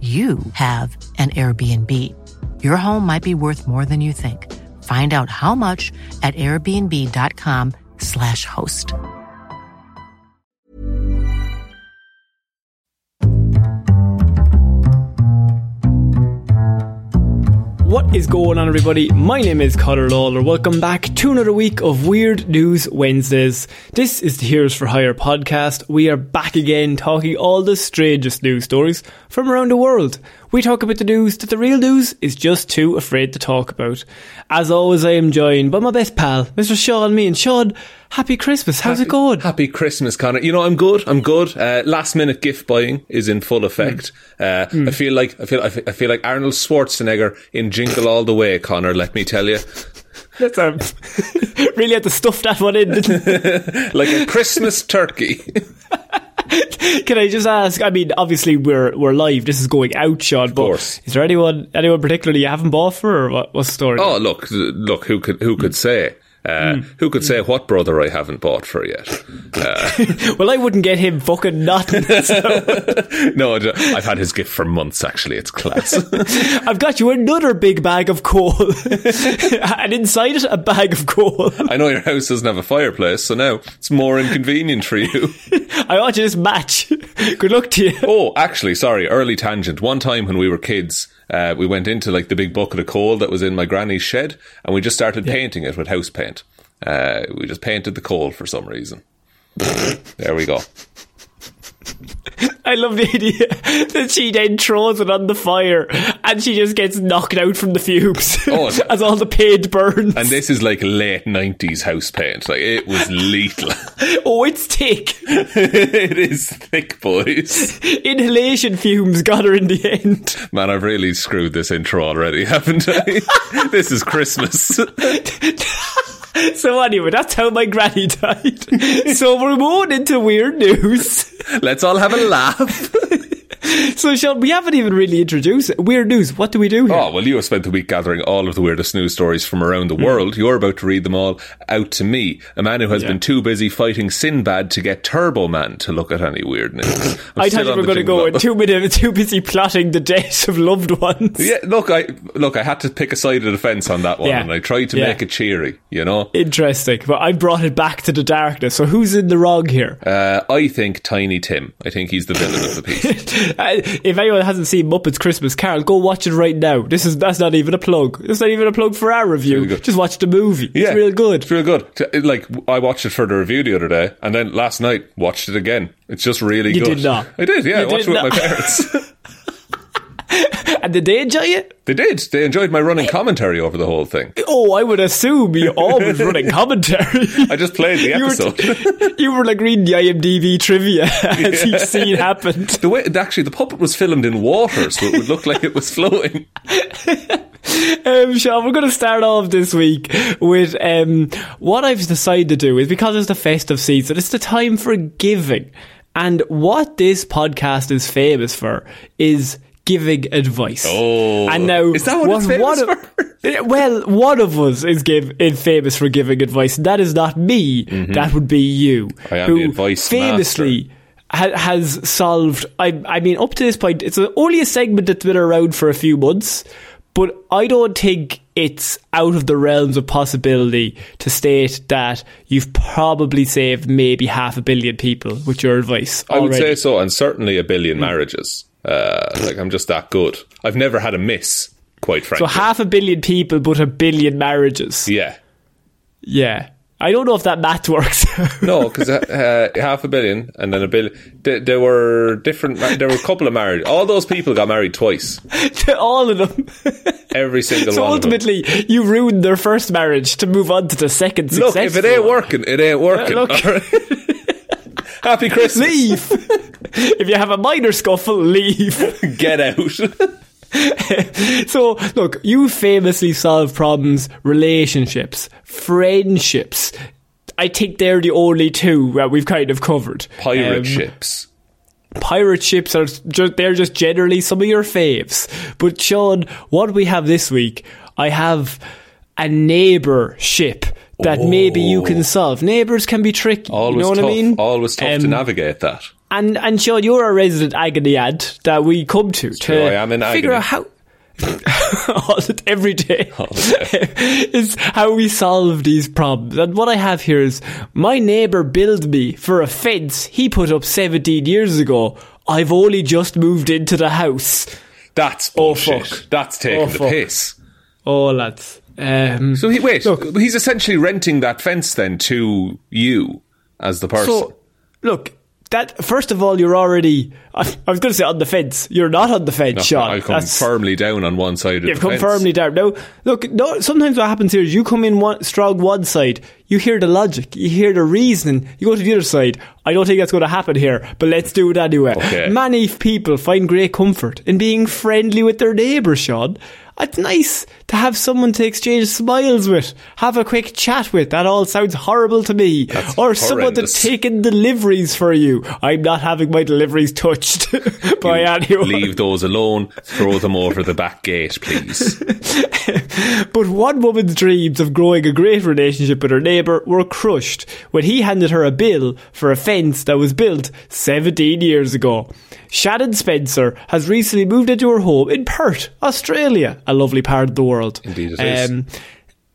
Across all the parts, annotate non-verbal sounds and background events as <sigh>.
you have an Airbnb. Your home might be worth more than you think. Find out how much at airbnb.com/slash host. What is going on, everybody? My name is Conor Lawler. Welcome back to another week of Weird News Wednesdays. This is the Heroes for Hire podcast. We are back again talking all the strangest news stories from around the world. We talk about the news that the real news is just too afraid to talk about. As always, I am joined by my best pal, Mr. Sean Me. And Sean, happy Christmas. How's happy, it going? Happy Christmas, Conor. You know, I'm good. I'm good. Uh, last minute gift buying is in full effect. Mm. Uh, mm. I feel like I feel I feel like Arnold Schwarzenegger in Jingle All the Way, Conor. Let me tell you. That's <laughs> um, really had to stuff that one in, <laughs> like a Christmas turkey. <laughs> Can I just ask? I mean, obviously we're we're live. This is going out, Sean. But is there anyone anyone particularly you haven't bought for, or what, what's the story? Oh, look, look. Who could who could say? Uh, mm. Who could say what brother I haven't bought for yet? Uh, <laughs> well, I wouldn't get him fucking nothing. <laughs> So. no, I've had his gift for months. Actually, it's class. <laughs> I've got you another big bag of coal, and inside it, a bag of coal. I know your house doesn't have a fireplace, so now it's more inconvenient for you. I want you this match. Good luck to you. Oh, actually, sorry, early tangent. One time when we were kids uh, we went into like the big bucket of coal that was in my granny's shed, and we just started yeah. painting it with house paint. Uh, we just painted the coal for some reason. <laughs> there we go. <laughs> I love the idea <laughs> that she then throws it on the fire and she just gets knocked out from the fumes oh, <laughs> as all the paint burns. And this is like late 90s house paint. Like it was lethal. oh, it's thick. it is thick, boys. Inhalation fumes got her in the end. Man, I've really screwed this intro already, haven't I? this is Christmas. <laughs> so anyway, that's how my granny <laughs> died. so we're moving into weird news. Let's all have a laugh. <laughs> <laughs> so, Sean, we haven't even really introduced it. Weird news. What do we do here? Oh, well, you have spent the week gathering all of the weirdest news stories from around the mm. world. You're about to read them all out to me, a man who has yeah. been too busy fighting Sinbad to get Turbo Man to look at any weird news. <laughs> I thought you were going to go too, <laughs> too busy plotting the deaths of loved ones. Yeah, look, I look, I had to pick a side of the fence on that one, yeah. and I tried to yeah. make it cheery. You know, interesting. But I brought it back to the darkness. So who's in the wrong here? Uh, I think Tiny Tim. I think he's the villain of the piece. Uh, if anyone hasn't seen Muppets Christmas Carol, go watch it right now. This is that's not even a plug. It's not even a plug for our review. Really Just watch the movie. Yeah, it's real good. It's real good. Like I watched it for the review the other day, and then last night watched it again. It's just really you good. You did not. I did. Yeah, you I watched it with my parents. <laughs> <laughs> and did they enjoy it? They did. They enjoyed my running commentary over the whole thing. Oh, I would assume you <laughs> always running commentary. I just played the episode. You were, you were like reading the IMDb trivia <laughs> as yeah. each scene happened. The way actually the puppet was filmed in water, so it would look like it was floating. Um, Sean, we're going to start off this week with um, what I've decided to do is because it's the festive season, it's the time for giving. And what this podcast is famous for is giving advice. Oh. and now Is that what it's famous one of- <laughs> well, one of us is give, is famous for giving advice. That is not me. That would be you. Mm-hmm. I am who the advice famously ha- has solved. I, I mean, up to this point, it's only a segment that's been around for a few months, but I don't think it's out of the realms of possibility to state that you've probably saved maybe half a billion people with your advice. I would say so, and certainly a billion marriages. Uh, like I'm just that good. I've never had a miss, quite frankly. So half a billion people, but a billion marriages. yeah. Yeah. I don't know if that math <laughs> works. No, because uh, half a billion and then a billion. There, there were different. There were a couple of married. All those people got married twice. <laughs> all of them. Every single so one. of them. ultimately, you ruined their first marriage to move on to the second look, if it ain't one. working, it ain't working. look. <laughs> Happy Christmas. Leave. <laughs> if you have a minor scuffle, leave. <laughs> Get out. <laughs> so, look, you famously solve problems, relationships, friendships. I think they're the only two that we've kind of covered. Pirate Um, ships. pirate ships are just, they're just generally some of your faves. But Sean, what we have this week, I have a neighbour ship that maybe you can solve. Neighbours can be tricky. Always you know what tough. I mean? Always tough to Um, navigate that. And and Sean, you're a resident agony ad that we come to to true, I am in figure agony. out how. <laughs> every day <laughs> <laughs> is how we solve these problems. And what I have here is my neighbour billed me for a fence he put up 17 years ago. I've only just moved into the house. That's Oh, bullshit. fuck. That's taking Oh, the fuck. piss. Oh, lads. Um, So he wait. Look. he's essentially renting that fence then to you as the person. So, look, that first of all, you're already. I, I was going to say on the fence. You're not on the fence, No, Sean. I come That's- firmly down on one side of the floor. You've come fence. firmly down. Now, look, no, sometimes what happens here is you come in one, strong one side, you hear the logic, you hear the reasoning, you go to the other side. I don't think that's going to happen here, but let's do it anyway. Okay. Many people find great comfort in being friendly with their neighbours, Sean. It's nice to have someone to exchange smiles with, have a quick chat with. That all sounds horrible to me. That's or someone to take in deliveries for you. I'm not having my deliveries touched <laughs> by anyone. Leave those alone. Throw them over the back gate, please. <laughs> But one woman's dreams of growing a great relationship with her neighbour were crushed when he handed her a bill for a fence that was built 17 years ago. Shannon Spencer has recently moved into her home in Perth, Australia, a lovely part of the world. Indeed it is. Um,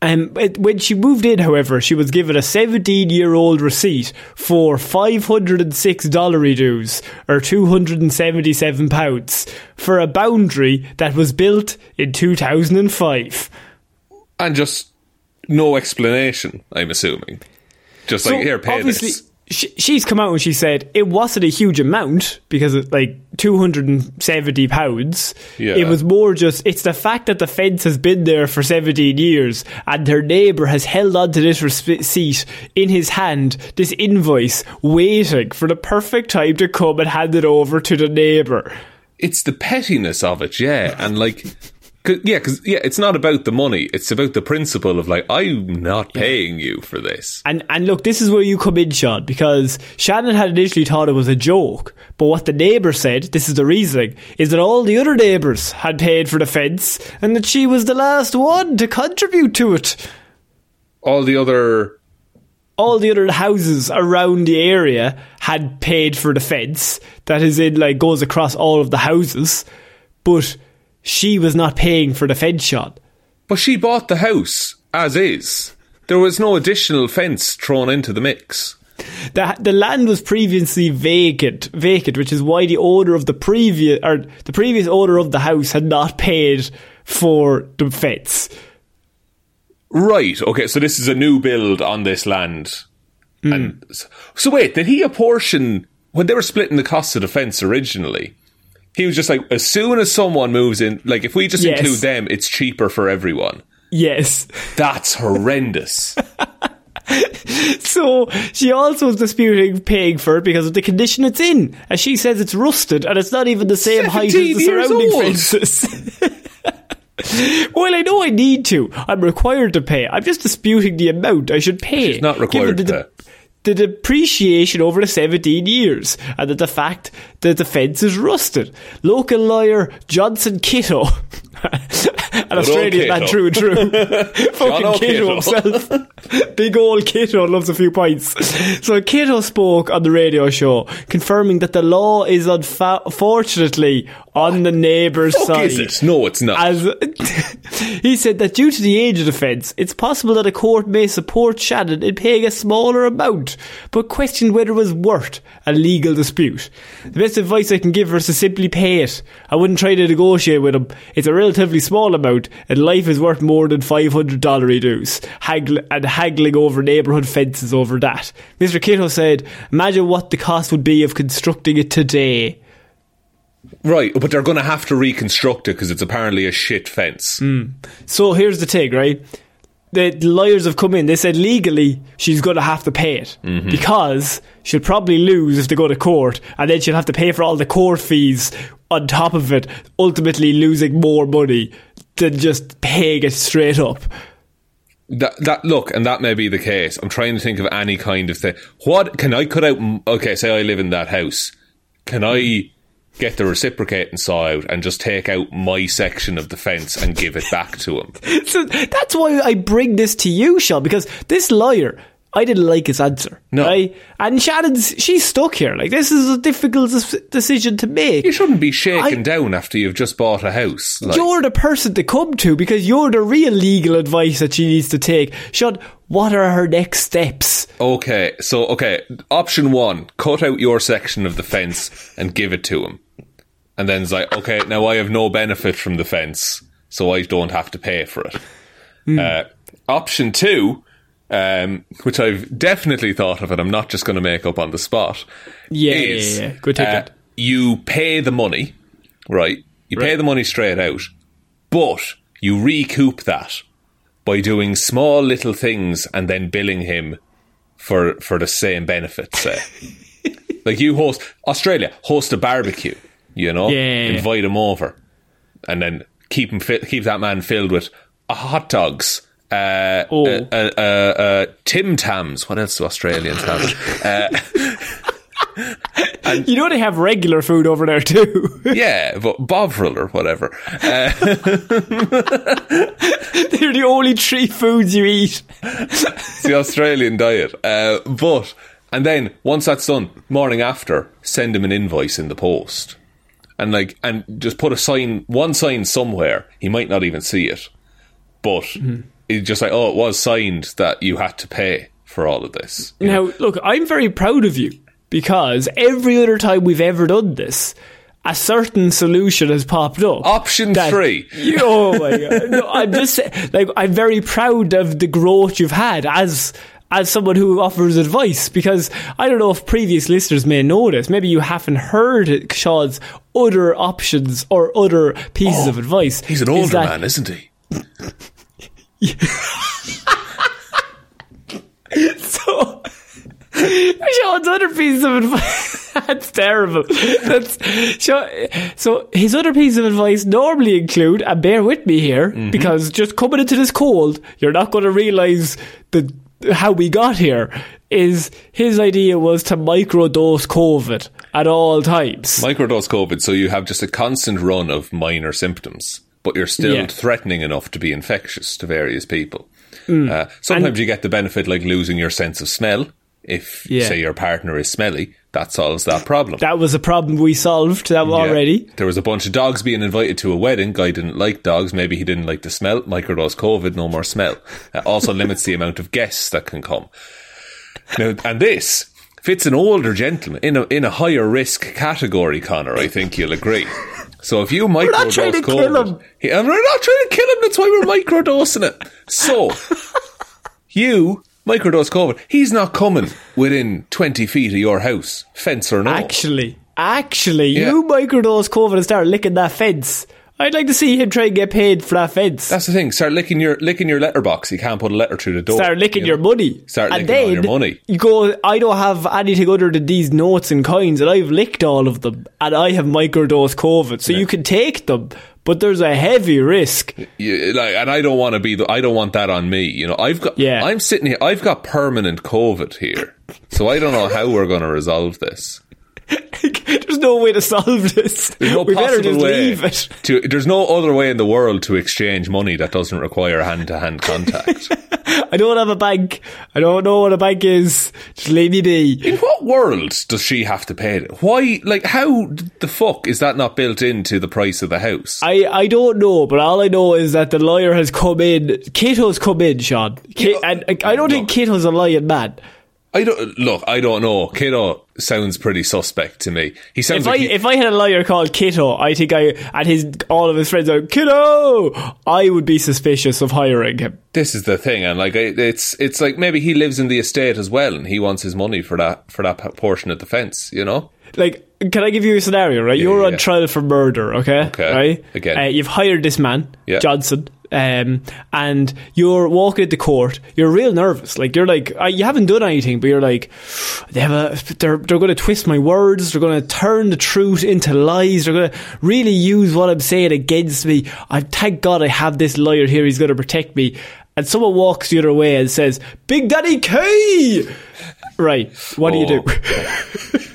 um, it, when she moved in, however, she was given a 17 year old receipt for $506 dues, or £277, for a boundary that was built in 2005. and just no explanation, I'm assuming. Just like, here, pay obviously, this. She, she's come out and she said it wasn't a huge amount because it's like two hundred and seventy pounds. Yeah. It was more just it's the fact that the fence has been there for seventeen years and her neighbour has held on to this receipt in his hand, this invoice, waiting for the perfect time to come and hand it over to the neighbour. It's the pettiness of it, yeah. And like, cause, yeah, because, yeah, it's not about the money. It's about the principle of like, I'm not paying you for this. And and look, this is where you come in, Sean, because Shannon had initially thought it was a joke, but what the neighbour said, this is the reasoning, is that all the other neighbours had paid for the fence, and that she was the last one to contribute to it. All the other All the other houses around the area had paid for the fence, that is in like goes across all of the houses, but she was not paying for the fence, shot. But she bought the house as is. There was no additional fence thrown into the mix. The, the land was previously vacant, vacant, which is why the owner of the previous or the previous owner of the house had not paid for the fence. Right. Okay. So this is a new build on this land. Hmm. And s- so wait, did he apportion when they were splitting the cost of the fence originally? He was just like, as soon as someone moves in, like if we just Yes. include them, it's cheaper for everyone. Yes. That's horrendous. <laughs> So she also is disputing paying for it because of the condition it's in. As she says, it's rusted and it's not even the same height as the surrounding old. fences. <laughs> well, I know I need to. I'm required to pay. I'm just disputing the amount I should pay. She's not required the- to. The depreciation over the 17 years and that the fact that the fence is rusted. Local lawyer Johnson Kitto, <laughs> an Australian man true and true, <laughs> fucking Kitto himself, <laughs> big old Kitto loves a few pints. So Kitto spoke on the radio show, confirming that the law is unfortunately on the neighbour's side. is it? No, it's not. As he said that due to the age of the fence, it's possible that a court may support Shannon in paying a smaller amount, but questioned whether it was worth a legal dispute. The best advice I can give her is to simply pay it. I wouldn't try to negotiate with him. It's a relatively small amount, and life is worth more than five hundred dollar dues. Haggle and haggling over neighbourhood fences over that. Mr. Kitto said, "Imagine what the cost would be of constructing it today." right, but they're going to have to reconstruct it because it's apparently a shit fence. Hmm. So here's the thing, right? The lawyers have come in. They said legally she's going to have to pay it mm-hmm. because she'll probably lose if they go to court, and then she'll have to pay for all the court fees on top of it, ultimately losing more money than just paying it straight up. That, that look, and that may be the case. I'm trying to think of any kind of thing. What can I cut out? Okay, say I live in that house. Can I get the reciprocating saw out and just take out my section of the fence and give it back to him? <laughs> So that's why I bring this to you, Sean, because this lawyer, I didn't like his answer. No. Right? And Shannon's, she's stuck here. Like, this is a difficult decision to make. You shouldn't be shaken I- down after you've just bought a house. Like, you're the person to come to because you're the real legal advice that she needs to take. Sean, what are her next steps? okay, so okay, option one: cut out your section of the fence and give it to him, and then it's like, okay, now I have no benefit from the fence, so I don't have to pay for it. Uh, option two. Um, which I've definitely thought of, and I'm not just going to make up on the spot. Yeah, is, yeah, yeah. Good take uh. You pay the money, right? You pay the money straight out, but you recoup that by doing small little things and then billing him for for the same benefit. Say, <laughs> like you host Australia, host a barbecue, you know, Yeah. invite him over, and then keep him fi- keep that man filled with hot dogs. Uh, Oh. uh, uh, Tim Tams. What else do Australians have? <laughs> uh, You know they have regular food over there too. <laughs> yeah, but Bovril or whatever. Uh, <laughs> They're the only three foods you eat. it's the Australian diet. Uh, but and then once that's done, morning after, send him an invoice in the post, and like and just put a sign, one sign somewhere. He might not even see it, but it's just like, oh, it was signed that you had to pay for all of this. you know? Now, look, I'm very proud of you because every other time we've ever done this, a certain solution has popped up. Option that- three. You- oh my god! No, I'm just like I'm very proud of the growth you've had as as someone who offers advice because I don't know if previous listeners may notice. Maybe you haven't heard Sean's other options or other pieces oh, of advice. Oh, He's an is older that- man, isn't he? <laughs> <laughs> So, Sean's other piece of advice. <laughs> That's terrible. That's Sean, so. His other piece of advice normally include, and bear with me here, mm-hmm. because just coming into this cold, you're not going to realise the how we got here. Is his idea was to microdose COVID at all times. Microdose COVID, so you have just a constant run of minor symptoms, but you're still Yeah. threatening enough to be infectious to various people. Uh, sometimes you get the benefit like losing your sense of smell. If, Yeah. say, your partner is smelly, that solves that problem. that was a problem we solved that Yeah. already. There was a bunch of dogs being invited to a wedding. Guy didn't like dogs. Maybe he didn't like the smell. Microdose COVID, no more smell. Uh, also <laughs> limits the amount of guests that can come. Now, and this fits an older gentleman in a in a higher risk category, Conor. I think you'll agree. So if you microdose not trying to kill COVID, him. He- and we're not trying to kill him. That's why we're microdosing it. So <laughs> you microdose COVID. He's not coming within twenty feet of your house, fence or no. Actually, actually, Yeah. you microdose COVID and start licking that fence. I'd like to see him try and get paid for that fence. That's the thing. Start licking your licking your letterbox. You can't put a letter through the door. Start licking you your know? money. Start and licking all your money. You go, I don't have anything other than these notes and coins, and I've licked all of them, and I have microdose COVID. So you can take them, but there's a heavy risk. You, like, and I don't want to be. The, I don't want that on me. You know, I've got. Yeah. I'm sitting here. I've got permanent COVID here. So I don't know how we're going to resolve this. There's no way to solve this. There's no we better just way leave it. to. There's no other way in the world to exchange money that doesn't require hand-to-hand <laughs> contact. I don't have a bank. I don't know what a bank is. Just leave me be. in what world does she have to pay it? Why? Like, how the fuck is that not built into the price of the house? I, I don't know, but all I know is that the lawyer has come in. Kato's come in, Sean. And I I don't think Kato's a lying man. I don't look. I don't know. Kiddo sounds pretty suspect to me. He sounds If I like he- if I had a lawyer called Kitto, I think I and his all of his friends are Kitto. I would be suspicious of hiring him. this is the thing, and like it's it's like maybe he lives in the estate as well, and he wants his money for that for that portion of the fence. You know? Like, can I give you a scenario? Right, you're yeah, on yeah. trial for murder. Okay, Okay. right. Again. uh, you've hired this man, Yeah. Johnson. Um, and you're walking into court. You're real nervous. Like you're like uh, you haven't done anything, but you're like they have a. They're they're going to twist my words. They're going to turn the truth into lies. They're going to really use what I'm saying against me. I thank God I have this lawyer here. He's going to protect me. And someone walks the other way and says, "Big Daddy K." Right. What do you do? <laughs>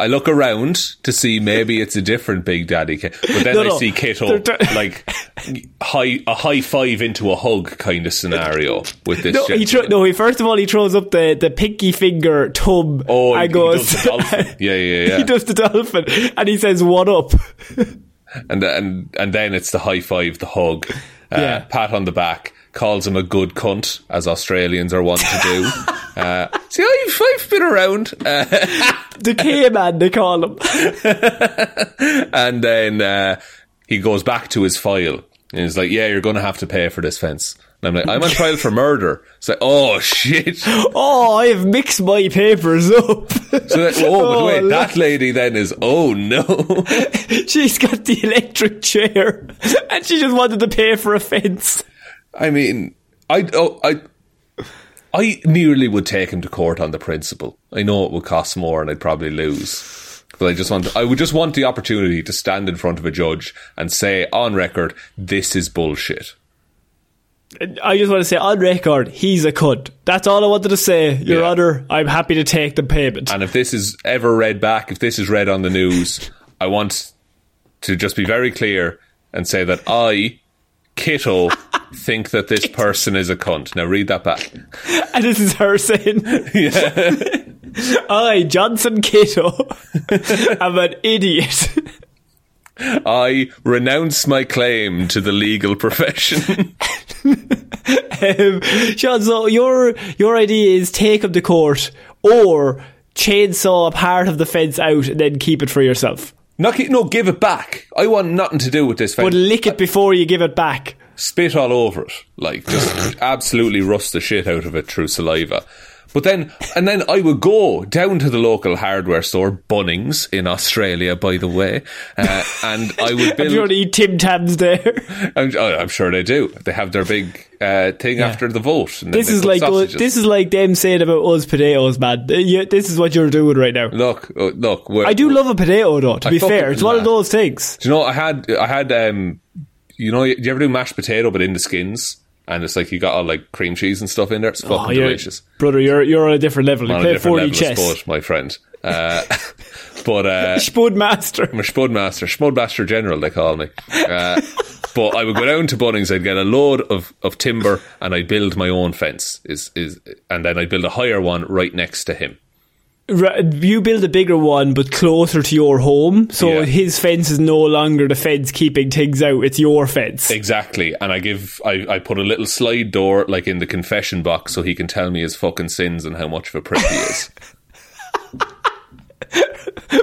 I look around to see maybe it's a different Big Daddy, Ki- but then No, I no. see Kitto They're like high a high five into a hug kind of scenario with this. No, he tro- no. He first of all he throws up the, the pinky finger thumb Oh, he- and he goes. does the dolphin. <laughs> Yeah, yeah, yeah. he does the dolphin and he says, "What up?" <laughs> and and and then it's the high five, the hug, uh, Yeah. pat on the back, calls him a good cunt, as Australians are wont to do. <laughs> uh, see, I've, I've been around, uh, <laughs> The K man, they call him. <laughs> and then uh, he goes back to his file and he's like, "Yeah, you're going to have to pay for this fence." And I'm like, "I'm on trial for murder." It's like, "Oh shit!" <laughs> Oh, I have mixed my papers up. So that, oh, but wait, that lady then is, "Oh no." She's got the electric chair, and she just wanted to pay for a fence. I mean, I oh, I I nearly would take him to court on the principle. I know it would cost more and I'd probably lose. But I just want I would just want the opportunity to stand in front of a judge and say on record this is bullshit. I just want to say on record, he's a cunt. That's all I wanted to say, Your Yeah. Honour. I'm happy to take the payment. And if this is ever read back, if this is read on the news, I want to just be very clear and say that I, Kitto, <laughs> think that this person is a cunt. Now read that back. <laughs> And this is her saying, <laughs> I, Johnson Cato, am an idiot. I renounce my claim to the legal profession. um, Sean, so your, your idea is take up the court or chainsaw a part of the fence out and then keep it for yourself. Not, no, give it back. I want nothing to do with this fence. But lick it before you give it back. Spit all over it. Like, just <laughs> absolutely rust the shit out of it through saliva. But then, and then I would go down to the local hardware store, Bunnings in Australia, by the way, uh, and I would <laughs> build. they eat Tim Tams there. <laughs> I'm, oh, I'm sure they do. They have their big uh, thing after the vote. This is like sausages. this is like them saying about us potatoes, man. Uh, you- This is what you're doing right now. Look, uh, look. we're- I do love a potato, though. To I be fair, it's one of those things. Do you know I had I had um you know do you ever do mashed potato but in the skins and it's like you got all like cream cheese and stuff in there. It's fucking Oh, delicious. brother. You're you're on a different level. You On a play different 40 level chess. of spud, my friend. Uh, <laughs> but uh, <laughs> Spud master. I'm a Spudmaster, Spudmaster General, they call me. Uh, <laughs> but I would go down to Bunnings, I'd get a load of, of timber, and I'd build my own fence. Is is, and then I'd build a higher one right next to him. You build a bigger one, but closer to your home. So Yeah. his fence is no longer the fence keeping things out. It's your fence. Exactly, and I give I, I put a little slide door like in the confession box so he can tell me his fucking sins and how much of a prick he is. <laughs>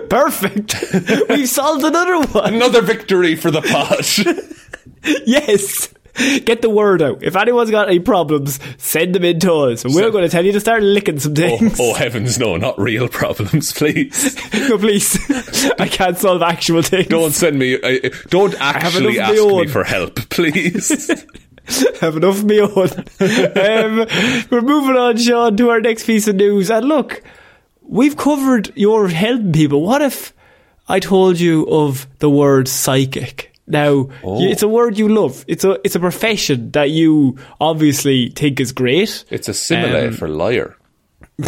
Perfect. <laughs> We've solved another one. Another victory for the pot. <laughs> Yes. Get the word out. If anyone's got any problems, send them in to us. And we're So- going to tell you to start licking some oh, things. oh heavens, no, not real <laughs> problems, please. no, please. <laughs> I can't solve actual things. Don't send me. Uh, don't actually ask me for help, <laughs> please. have enough of me own. um, we're moving on, Sean, to our next piece of news. And look, we've covered your helping people. What if I told you of the word psychic? Now, Oh. it's a word you love. It's a it's a profession that you obviously think is great. It's a simile Um, for liar. <laughs>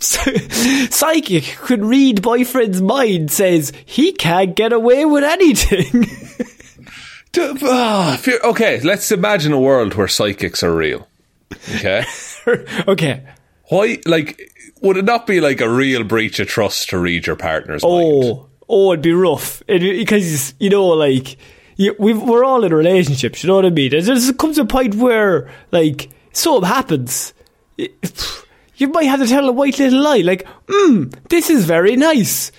Psychic could read boyfriend's mind, says he can't get away with anything. <laughs> Ah, okay, let's imagine a world where psychics are real. Okay. <laughs> okay. Why, like, would it not be like a real breach of trust to read your partner's mind? Oh, it'd be rough. Because, you know, like, you, we've, we're all in relationships, you know what I mean? There comes a point where, like, something happens. <sighs> You might have to tell a white little lie, like, hmm, this is very nice.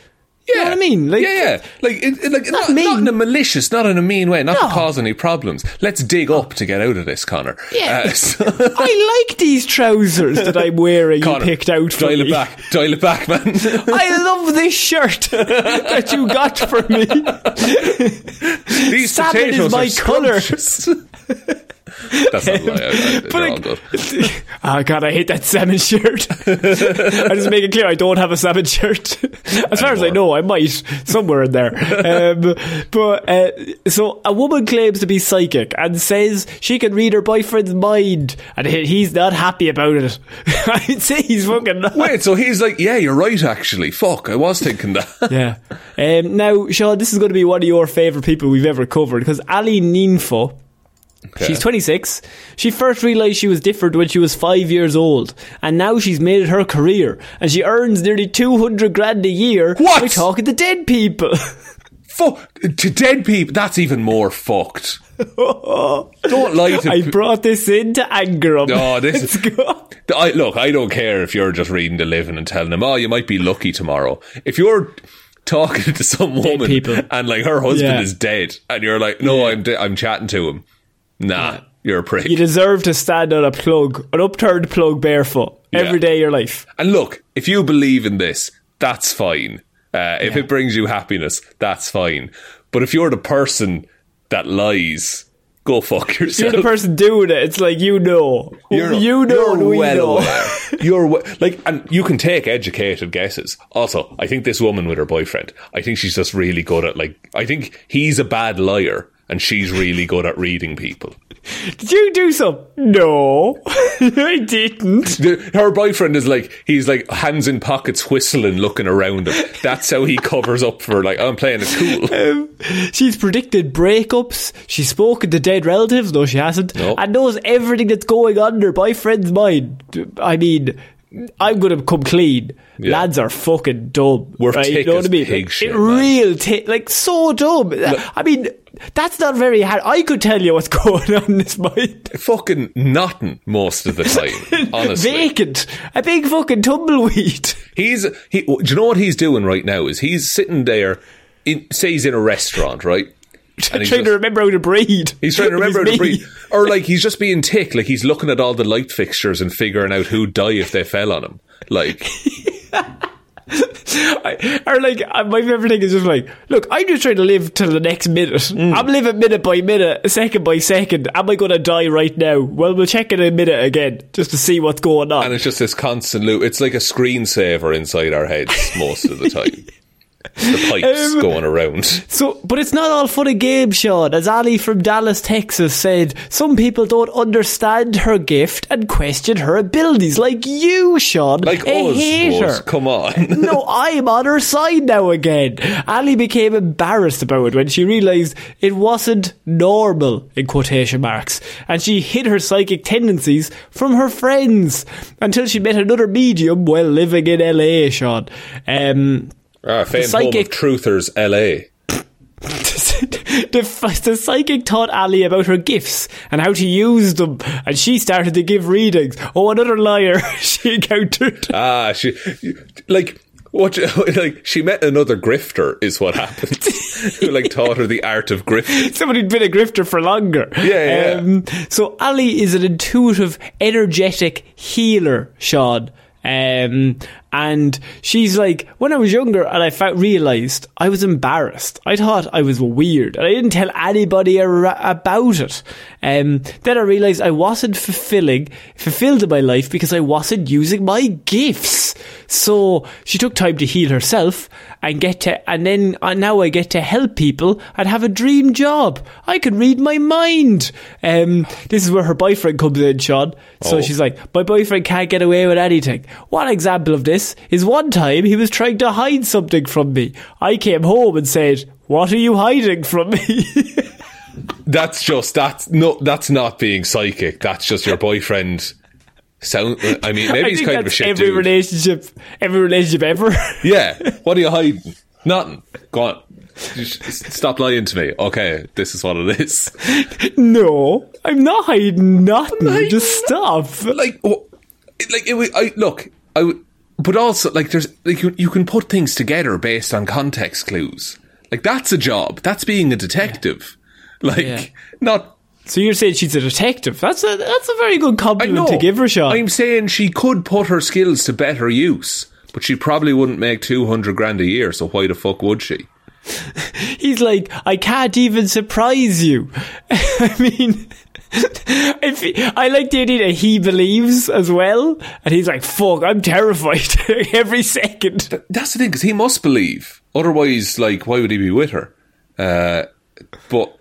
You know what I mean? Like, yeah, yeah. Like, it, it- like not, mean. not in a malicious, not in a mean way, not No. to cause any problems. Let's dig up to get out of this, Conor. Yeah. Uh, <laughs> so- <laughs> I like these trousers that I'm wearing. Conor, you picked out for dial me. it back, dial it back, man. <laughs> I love this shirt that you got for me. These Salmon is my are colour. That's not a lie. I, <laughs> like, oh <laughs> god, I hate that salmon shirt. <laughs> I just make it clear I don't have a salmon shirt. As far as I know, I might somewhere in there. Um, but uh, so a woman claims to be psychic and says she can read her boyfriend's mind, and he- he's not happy about it. I'd say he's fucking. Not. Wait, so he's like, yeah, you're right, actually. Fuck, I was thinking that. Yeah. Um, now, Sean, this is going to be one of your favourite people we've ever covered because Ali Ninfo. She's 26. She first realised she was different when she was five years old, and now she's made it her career, and she earns nearly 200 grand a year What? by talking to dead people. Fuck, to dead people, that's even more fucked. <laughs> Don't lie to I brought this in to anger him. No, this <laughs> is- I, look, I don't care if you're just reading the living and telling them, oh, you might be lucky tomorrow. If you're talking <laughs> to some woman people. and like her husband Yeah. is dead, and you're like, no, I'm de- I'm chatting to him. Nah, you're a prick. You deserve to stand on a plug, an upturned plug barefoot, Yeah. every day of your life. and look, if you believe in this, that's fine. Uh, if it brings you happiness, that's fine. But if you're the person that lies, go fuck yourself. You're the person doing it. It's like you know, You're, you know, you're we well know. aware. <laughs> You're we- like, and you can take educated guesses. Also, I think this woman with her boyfriend, I think she's just really good at like. I think he's a bad liar, and she's really good at reading people. Did you do some? No, <laughs> I didn't. Her boyfriend is like, he's like hands in pockets, whistling, looking around him. That's how he covers up for like, I'm playing it cool. <laughs> Um, she's predicted breakups. She's spoken to dead relatives, no, she hasn't, No. and knows everything that's going on in her boyfriend's mind. I mean, I'm going to come clean. Yeah. Lads are fucking dumb. We're right? You know what I mean? pig shit, real, ti- like so dumb. I mean, that's not very hard. I could tell you what's <laughs> going on in his mind. Fucking nothing most of the time. <laughs> Honestly, Vacant, a big fucking tumbleweed. <laughs> He's he. Do you know what he's doing right now? Is he's sitting there, in, say he's in a restaurant, right? <laughs> trying he's to remember how to breed. He's trying to <laughs> remember how to breed. or like <laughs> he's just being tick. Like he's looking at all the light fixtures and figuring out who'd die if they fell on him. Like I, or like my favorite thing is just like, look, I'm just trying to live till the next minute. Mm. I'm living minute by minute, second by second. Am I going to die right now? Well, we'll check in a minute again just to see what's going on. and it's just this constant loop. It's like a screensaver inside our heads most of the time. The pipes Um, going around. So, but it's not all fun and games, Sean. As Ali from Dallas, Texas said, some people don't understand her gift and question her abilities, like you, Sean. Like a us, hater. us. Come on. <laughs> no, I'm on her side now again. Ali became embarrassed about it when she realised it wasn't normal, in quotation marks, and she hid her psychic tendencies from her friends until she met another medium while living in LA, Sean. Um, Ah, famed psychic- home of truthers, L.A. <laughs> the, the psychic taught Ali about her gifts and how to use them, and she started to give readings. Oh, another liar <laughs> she encountered. Ah, she like. What <laughs> like she met another grifter is what happened. Who like taught her the art of grifting. Somebody had been a grifter for longer. Yeah, yeah. Um, so Ali is an intuitive, energetic healer, Sean. Um, And she's like, when I was younger and I fa- realized I was embarrassed. I thought I was weird and I didn't tell anybody ar- about it. Um, then I realized I wasn't fulfilling, fulfilled in my life because I wasn't using my gifts. So she took time to heal herself and get to, and then uh, now I get to help people and have a dream job. I can read my mind. Um, this is where her boyfriend comes in, Sean. So Oh. she's like, my boyfriend can't get away with anything. One example of this is one time he was trying to hide something from me. I came home and said, what are you hiding from me? <laughs> That's just that's no. That's not being psychic. That's just your boyfriend. Sound. I mean, maybe I he's kind of a shit every dude. relationship, every relationship ever. <laughs> Yeah. What are you hiding? Nothing. Go on. Stop lying to me. Okay, this is what it is. <laughs> no, I'm not hiding nothing. Just stop. Like, like it. was. I look. I. would- But also, like, there's like you, you can put things together based on context clues. Like that's a job. That's being a detective. Like, Yeah. not So you're saying she's a detective? That's a that's a very good compliment to give her, Sean. I'm saying she could put her skills to better use, but she probably wouldn't make 200 grand a year, so why the fuck would she? <laughs> He's like, I can't even surprise you. <laughs> I mean, <laughs> I like the idea that he believes as well, and he's like, "Fuck, I'm terrified <laughs> every second. That's the thing, because he must believe. Otherwise, like, why would he be with her? Uh, but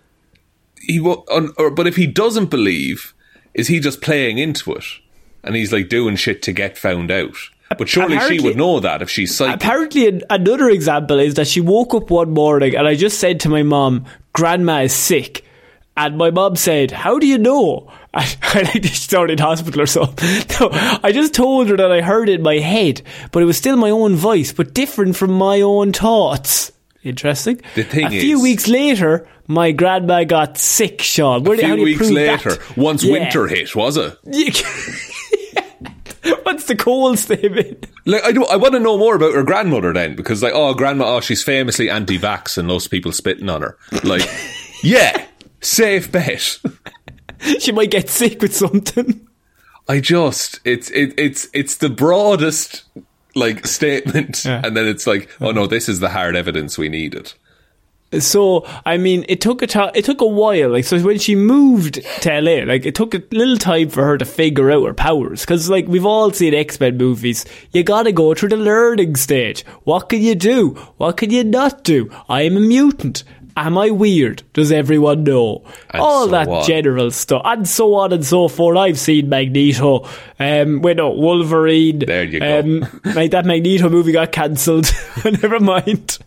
he wo- un, or, But if he doesn't believe, is he just playing into it? And he's like doing shit to get found out. But surely she would know that if she's psychic. Apparently, an, another example is that she woke up one morning, and I just said to my mom, "Grandma is sick." And my mom said, How do you know? <laughs> I, this started hospital or something. <laughs> No, I just told her that I heard it in my head, but it was still my own voice, but different from my own thoughts. Interesting. The thing a few weeks later, my grandma got sick, Sean. Where a few weeks later, that? once Yeah. winter hit, was it? <laughs> What's the cold statement? Like I do, I want to know more about her grandmother then, because like, oh, grandma, oh, she's famously anti-vax and lots of people spitting on her. Like, yeah, safe bet. <laughs> She might get sick with something. I just, it's it, it's it's the broadest like statement, Yeah. and then it's like, oh no, this is the hard evidence we needed. So I mean, it took a ti it took a while. Like so, when she moved to LA, like it took a little time for her to figure out her powers. Because like we've all seen X Men movies, you gotta go through the learning stage. What can you do? What can you not do? I am a mutant. Am I weird? Does everyone know? And all so that on. general stuff, and so on and so forth. I've seen Magneto, um, wait, no, Wolverine. There you go. Um, like that Magneto movie got cancelled. <laughs> Never mind.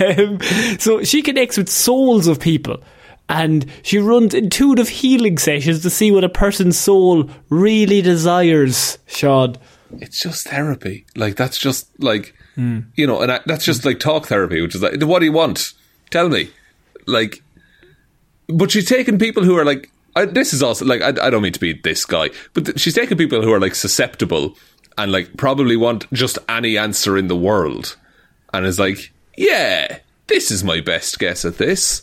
Um, so she connects with souls of people. And she runs intuitive healing sessions to see what a person's soul really desires, Sean. It's just therapy. Like that's just like Hmm. you know, and I, that's just like talk therapy, which is like, what do you want? Tell me. Like, but she's taking people who are like. I, this is also like I, I don't mean to be this guy, but th- she's taking people who are like susceptible and like probably want just any answer in the world, and is like, yeah, this is my best guess at this,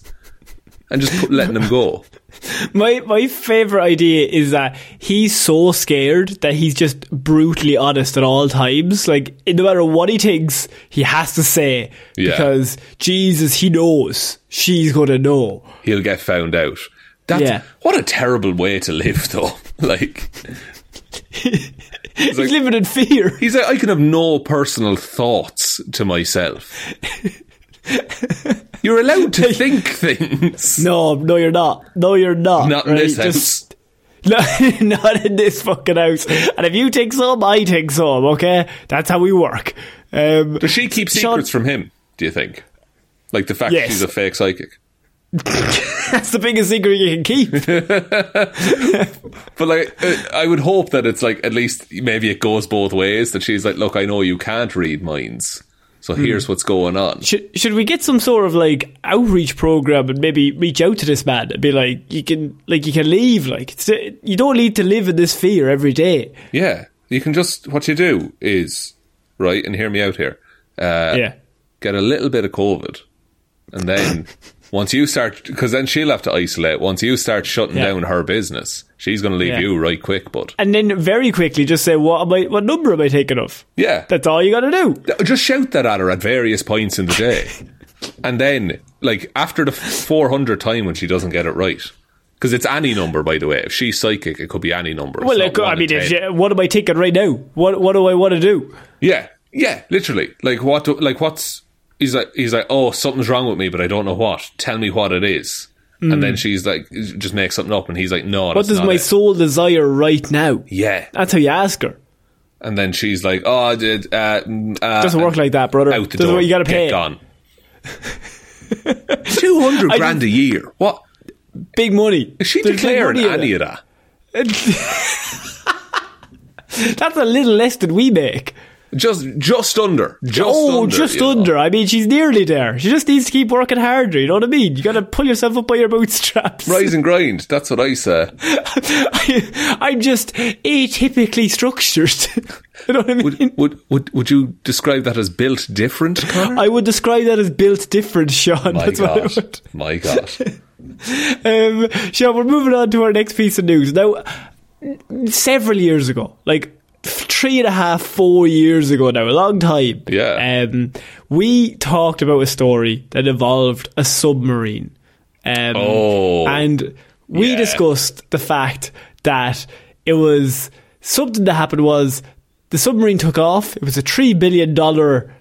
and just put, letting them go. <laughs> My my favorite idea is that he's so scared that he's just brutally honest at all times. Like no matter what he thinks, he has to say Yeah. because Jesus, he knows she's gonna know. He'll get found out. That's Yeah. what a terrible way to live, <laughs> though. like. <laughs> He's living in fear. He's like, I can have no personal thoughts to myself. You're allowed to think things. No, no, you're not. No, you're not. Not in right? this house. Just- <laughs> No, not in this fucking house. And if you take some, I take some. Okay, that's how we work. Um, Does she keep Sean- secrets from him, do you think? Like the fact Yes. she's a fake psychic. <laughs> that's the biggest secret you can keep. <laughs> But like, uh, I would hope that it's like, at least maybe it goes both ways. That she's like, look, I know you can't read minds. So Hmm. here's what's going on. Should should we get some sort of like outreach program and maybe reach out to this man and be like, you can like you can leave, like it's, you don't need to live in this fear every day. Yeah. You can just, what you do is, right, and hear me out here. Uh, yeah. get a little bit of COVID and then <laughs> Once you start, because then she'll have to isolate. Once you start shutting Yeah. down her business, she's going to leave Yeah. you right quick. But And then very quickly just say, what, am I, what number am I taking off? yeah, That's all you got to do. just shout that at her at various points in the day, <laughs> and then like after the four hundred time when she doesn't get it right, because it's any number by the way. If she's psychic, it could be any number. It's Well, not like, I mean, if 10. you, what am I taking right now? What What do I want to do? Yeah, yeah, literally. Like what? do- Like what's? He's like, he's like, oh, something's wrong with me, but I don't know what. Tell me what it is. And then she's like, just make something up, and he's like, no. Mm. What that's does not my it. soul desire right now? Yeah, That's how you ask her. and then she's like, oh, I did. Uh, mm, uh, Doesn't work like that, brother. Out the Doesn't door. work, you got to Get pay. gone. <laughs> Two hundred I grand a year. What Big money. is she There's declaring money any of that? <laughs> That's a little less than we make. Just, just under. Just oh, under, just you know. under. I mean, she's nearly there. She just needs to keep working harder. You know what I mean? You got to pull yourself up by your bootstraps. Rise and grind. That's what I say. <laughs> I, I'm just atypically structured. <laughs> you know what I mean? Would, would, would, would you describe that as built different, Conor? I would describe that as built different, Sean. My That's what I God. would. My God. <laughs> Um, Sean, we're moving on to our next piece of news. Now, several years ago, like three and a half, four years ago now, a long time. Yeah. Um, we talked about a story that involved a submarine. Um, Oh. And we Yeah. discussed the fact that it was something that happened was the submarine took off. It was a $3 billion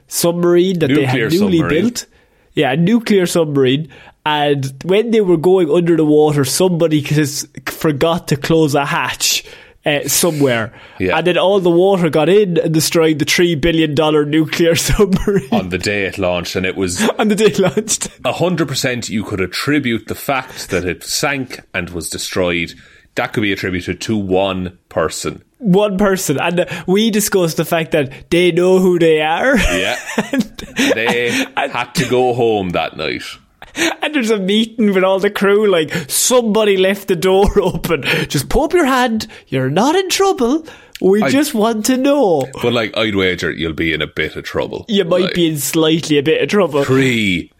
submarine that they had Nuclear newly submarine. built. Yeah, a nuclear submarine. And when they were going under the water, somebody forgot to close a hatch uh, somewhere. Yeah. And then all the water got in and destroyed the $3 billion nuclear <laughs> submarine On the day it launched, and it was <laughs> on the day it launched. hundred percent you could attribute the fact that it sank and was destroyed. That could be attributed to one person. One person. And uh, we discussed the fact that they know who they are. Yeah, <laughs> they had to go home that night. <laughs> And there's a meeting with all the crew, like, somebody left the door <laughs> open. Just up your hand. You're not in trouble. We I- just want to know. But like, I'd wager you'll be in a bit of trouble. You might Like, be in slightly a bit of trouble. three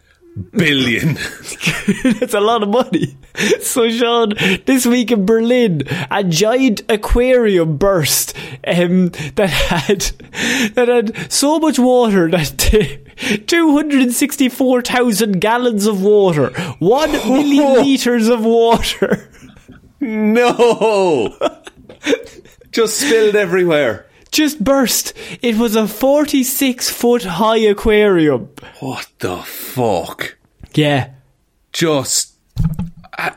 billion. <laughs> That's a lot of money. <laughs> So, Sean, this week in Berlin, a giant aquarium burst um, that had <laughs> that had so much water that. <laughs> 264,000 gallons of water, 1 million litres of water. no, just spilled everywhere. just burst. It was a 46 foot high aquarium. What the fuck? Yeah. Just. Uh,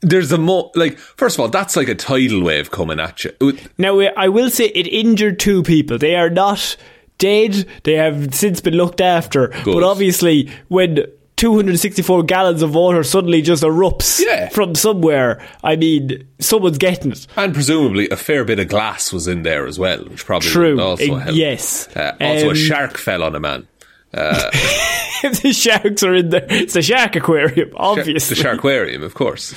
there's a mo like first of all that's like a tidal wave coming at you Now, uh, I will say it injured two people. They are not dead. They have since been looked after. But obviously, when 264 gallons of water suddenly just erupts Yeah. from somewhere, I mean, someone's getting it. And presumably a fair bit of glass was in there as well, which probably True. also Uh, help. yes. Uh, also, Um, a shark fell on a man. <laughs> if the sharks are in there, it's a shark aquarium, obviously. The shark aquarium, of course.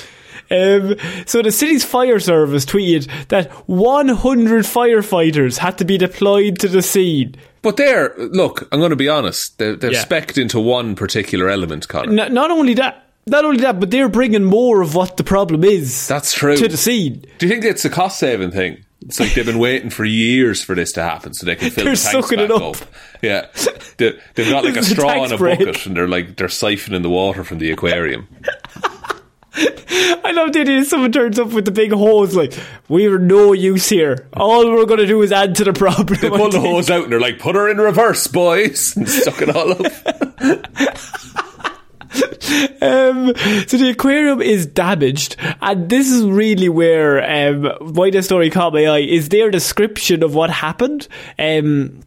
Um, so the city's fire service tweeted that 100 firefighters had to be deployed to the scene. But there, look, I'm going to be honest. They, they've Yeah. specced into one particular element, Conor. N- not only that, not only that, but they're bringing more of what the problem is. That's true. To the scene. Do you think it's a cost saving thing? It's like they've been waiting for years for this to happen so they can fill They're the tanks sucking back it up. up. Yeah. They, they've got like a <laughs> straw in a break. bucket and they're like, they're siphoning the water from the aquarium. <laughs> I love the idea someone turns up with the big hose, like, we're no use here. All we're going to do is add to the problem. They pull the <laughs> hose out and they're like, put her in reverse, boys, and suck it all up. <laughs> Um, so the aquarium is damaged, and this is really where um, why the story caught my eye is their description of what happened. Um,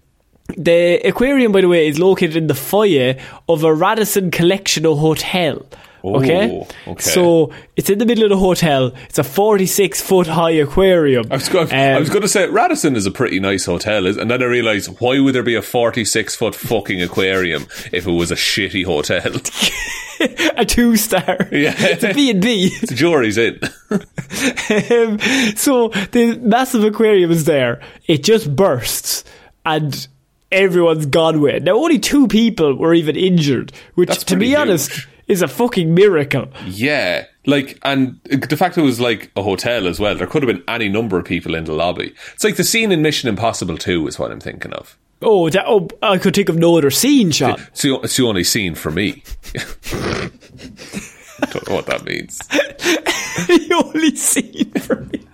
the aquarium, by the way, is located in the foyer of a Radisson Collection Hotel. Okay? Oh, okay. so it's in the middle of the hotel. It's a forty-six foot high aquarium. I was going, I Um, was going to say Radisson is a pretty nice hotel, and then I realised why would there be a forty-six foot fucking aquarium if it was a shitty hotel? <laughs> a two star. Yeah. it's a B and B. the jury's in. Um, so the massive aquarium is there. It just bursts, and everyone's gone with it. Now, only two people were even injured, which, to be pretty honest, huge. Is a fucking miracle. Yeah, like, and the fact it was like a hotel as well. There could have been any number of people in the lobby. It's like the scene in Mission Impossible Two is what I'm thinking of. Oh, that, oh, I could think of no other scene, Sean. It's the, it's the only scene for me. I <laughs> Don't know what that means. <laughs> the only scene for me.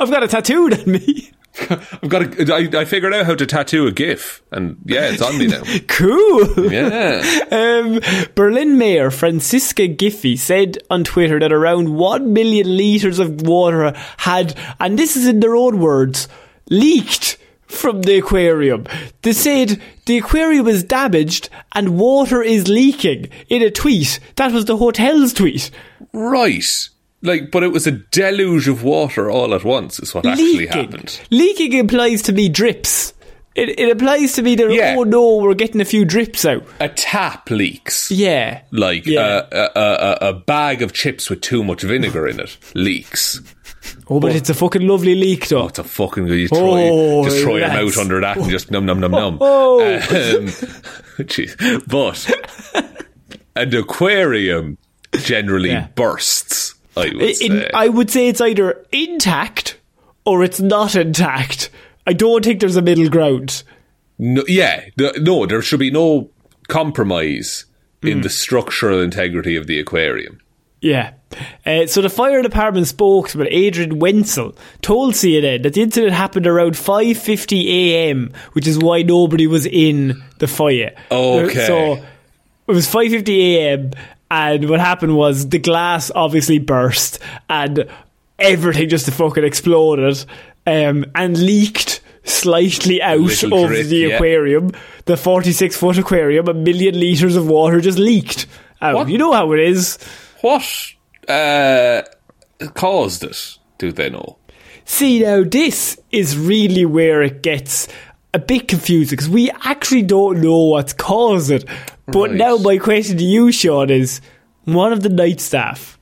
I've got a tattooed on me. I've got. A, I, I figured out how to tattoo a GIF, and yeah, it's on me now. <laughs> Cool. Yeah. Um, Berlin Mayor Franziska Giffey said on Twitter that around 1 million litres of water had, and this is in their own words, leaked from the aquarium. They said the aquarium is damaged and water is leaking in a tweet. That was the hotel's tweet. Right. Like, but it was a deluge of water all at once, is what actually happened. Leaking implies to me drips. It, it implies to me that, Yeah. oh no, we're getting a few drips out. A tap leaks. Yeah. Like Yeah. a, a, a, a bag of chips with too much vinegar in it leaks. Oh, but it's a fucking lovely leak though. Oh, it's a fucking good. You throw, Oh, just throw your mouth under that and just <laughs> num num num num. Oh. Um, <laughs> jeez. But <laughs> an aquarium generally Yeah. bursts. I would In- say. I would say it's either intact or it's not intact. I don't think there's a middle ground. No, yeah, no, there should be no compromise Hmm. in the structural integrity of the aquarium. Yeah. Uh, so the fire department spokesman Adrian Wenzel told CNN that the incident happened around 5:50 a.m., which is why nobody was in the fire. Okay. So it was 5:50 a.m. and what happened was the glass obviously burst and everything just fucking exploded um, and leaked slightly out of drip, the yeah. aquarium. The 46 foot aquarium, a million litres of water just leaked out. What? You know how it is. What uh, caused it? Do they know? See, now this is really where it gets a bit confusing because we actually don't know what's caused it. But Right. now my question to you, Sean, is one of the night staff,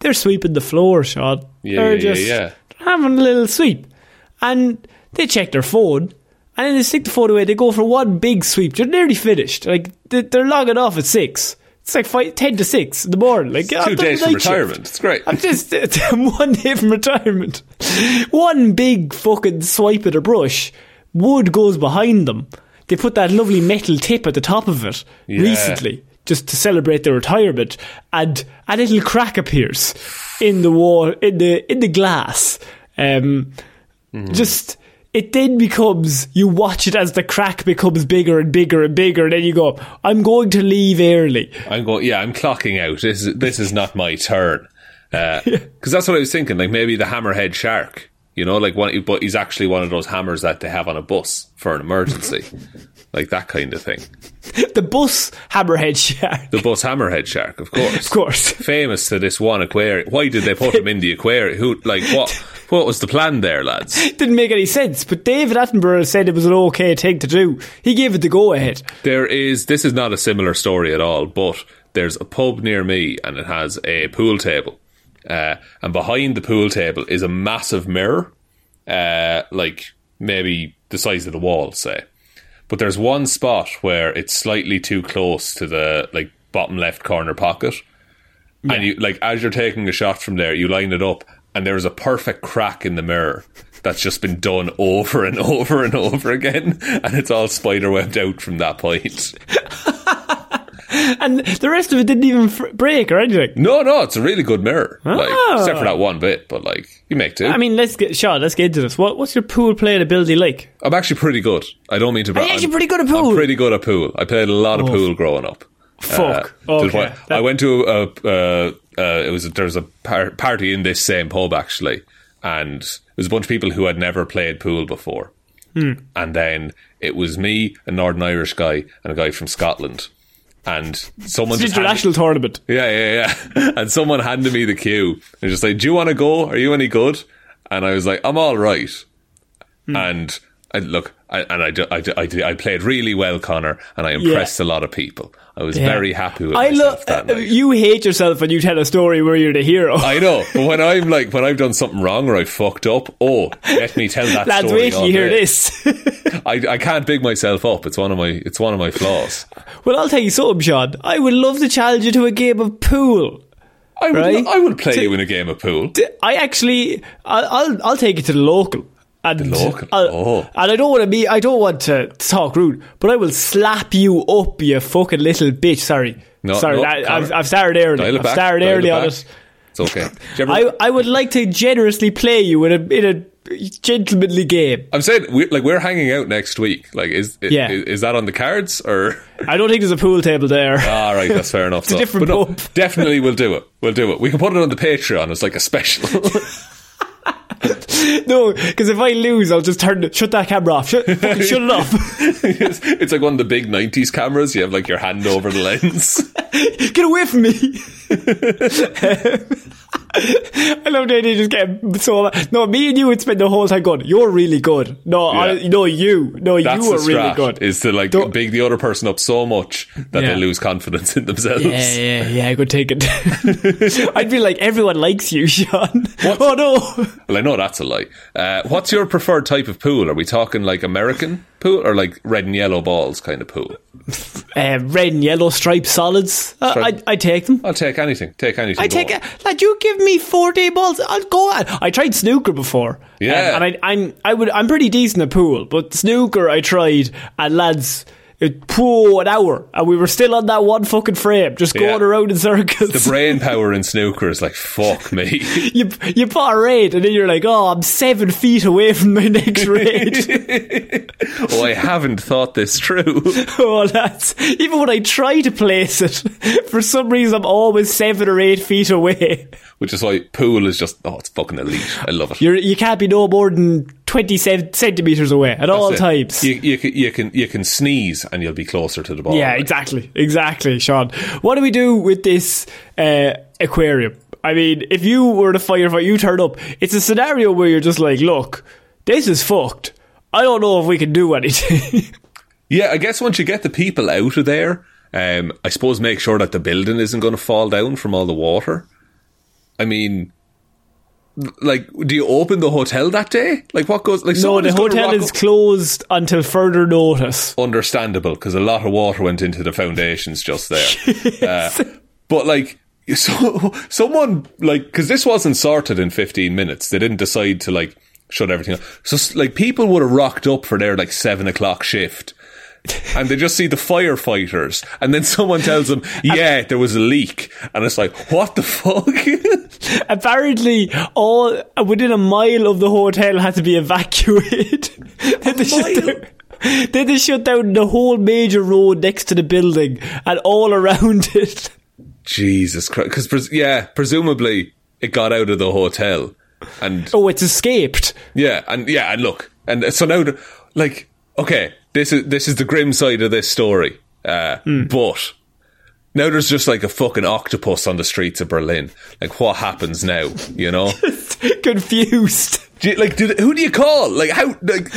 they're sweeping the floor, Sean. Yeah, they're yeah, yeah, just yeah. having a little sweep. And they check their phone. And then they stick the phone away. They go for one big sweep. They're nearly finished. Like they- they're logging off at six. It's like ten to six in the morning. Like Two I've days from night shift. retirement. It's great. I'm just <laughs> one day from retirement. One big fucking swipe at a brush. Wood goes behind them. They put that lovely metal tip at the top of it Yeah. recently, just to celebrate their retirement, and a little crack appears in the wall, in the in the glass. Um, Just it then becomes you watch it as the crack becomes bigger and bigger and bigger, and then you go, "I'm going to leave early." I'm going. Yeah, I'm clocking out. This is this is not my turn. <laughs> Because that's what I was thinking. Like maybe the hammerhead shark. You know, like one, but he's actually one of those hammers that they have on a bus for an emergency, <laughs> like that kind of thing. The bus hammerhead shark, The bus hammerhead shark, of course, of course. famous to this one aquarium. Why did they put him in the aquarium? Who, like, what? What was the plan there, lads? didn't make any sense. But David Attenborough said it was an okay thing to do. He gave it the go ahead. There is. This is not a similar story at all, but there's a pub near me, and it has a pool table. Uh, and behind the pool table is a massive mirror, uh, like maybe the size of the wall, say. But there's one spot where it's slightly too close to the like bottom left corner pocket, and you like as you're taking a shot from there, you line it up, and there's a perfect crack in the mirror that's just been done over and <laughs> over and over again, and it's all spider webbed out from that point. <laughs> And the rest of it didn't even fr- break or anything. No, no, it's a really good mirror. Like, Ah. except for that one bit, but like you make two. I mean, let's get Sean. Let's get into this. What, what's your pool playing ability like? I'm actually pretty good. I don't mean to. You I'm- actually pretty good at pool? I'm pretty good at pool. I played a lot of Oh. pool growing up. Fuck. Uh, Okay. I went to a. Uh, uh, it was there was a par- party in this same pub actually, and it was a bunch of people who had never played pool before. Hmm. And then it was me, a Northern Irish guy, and a guy from Scotland. And someone It's just handed- international tournament. Yeah, yeah, yeah. <laughs> And someone handed me the cue and just like, "Do you want to go? Are you any good?" And I was like, "I'm all right." Hmm. And I, look, I, and I, do- I, do- I, do- I played really well, Conor, and I impressed a lot of people. I was Yeah. very happy with I myself love that uh, uh, night. you hate yourself when you tell a story where you're the hero. I know, but when <laughs> I'm like, when I've done something wrong or I fucked up, oh, let me tell that <laughs> Lads, story. wait till you hear day. this. <laughs> I, I can't big myself up. It's one of my, it's one of my flaws. well, I'll tell you something, Sean. I would love to challenge you to a game of pool. I would, Right? I would play you in a game of pool. I actually, I'll, I'll, I'll take you to the local. And Oh. And I don't want to be, I don't want to talk rude, but I will slap you up, you fucking little bitch. Sorry. No, Sorry, no, I, I've, Conor. I've started early. I've back, started early on it. It's okay. Ever- I, I would like to generously play you in a, in a gentlemanly game. I'm saying, we like, we're hanging out next week. Like, is, is, Yeah. is that on the cards or? I don't think there's a pool table there. Ah, right. that's fair <laughs> enough. It's a different but no, definitely we'll do it. We'll do it. We can put it on the Patreon as like a special. <laughs> <laughs> no, because if I lose, I'll just turn, shut that camera off. Shut, shut it off. <laughs> it's, it's like one of the big '90s cameras. You have like your hand over the lens. <laughs> Get away from me. I love the idea just getting so. No, me and you would spend the whole time going, You're really good. No, I, no, you. No, That's you are really good. Is to like Don't- big the other person up so much that Yeah. they lose confidence in themselves. yeah, yeah, yeah, I could take it. <laughs> I'd be like, Everyone likes you, Sean. Oh, no. Well, I know that's a lie. Uh, what's your preferred type of pool? Are we talking like American pool or like red and yellow balls kind of pool? Uh, red and yellow striped solids. Uh, Stripe- I, I take them. I'll take anything. Take anything. I take it. Lad, you give me forty balls, I'll go at. I tried snooker before. Yeah. Um, and I, I'm I would I'm pretty decent at pool, but snooker I tried, and lads, it whoa, an hour, and we were still on that one fucking frame, just going Yeah. around in circles. The <laughs> brain power in snooker is like fuck me. you you put a raid, and then you're like, oh, I'm seven feet away from my next <laughs> raid. oh, I haven't thought this through. <laughs> oh, that's even when I try to place it, for some reason I'm always seven or eight feet away. Which is why pool is just oh, it's fucking elite. I love it. You're you can't be no more than twenty centimeters away at all it. times. You, you, can, you can you can sneeze and you'll be closer to the ball. Yeah, exactly, exactly, Sean. What do we do with this uh, aquarium? I mean, if you were the firefighter, you turn up. It's a scenario where you're just like, look, this is fucked. I don't know if we can do anything. <laughs> Yeah, I guess once you get the people out of there, um, I suppose make sure that the building isn't going to fall down from all the water. I mean, like, do you open the hotel that day? Like, what goes? Like, no, the hotel is closed until further notice. understandable because a lot of water went into the foundations just there. <laughs> uh, but like, <laughs> so someone like because this wasn't sorted in fifteen minutes. They didn't decide to like shut everything up So like people would have rocked up for their like seven o'clock shift. <laughs> And they just see the firefighters, and then someone tells them, <laughs> "Yeah, there was a leak," and it's like, "What the fuck?" <laughs> Apparently, all within a mile of the hotel had to be evacuated. then, they shut mile? down, then they shut down the whole major road next to the building and all around it. Jesus Christ! Because pres- yeah, presumably it got out of the hotel, and Oh, it's escaped. Yeah, and yeah, and look, and so now, like, okay, this is this is the grim side of this story, uh, but now there's just like a fucking octopus on the streets of Berlin. Like, what happens now? You know, <laughs> Confused. Do you, like, do they- who do you call? Like, how? Like,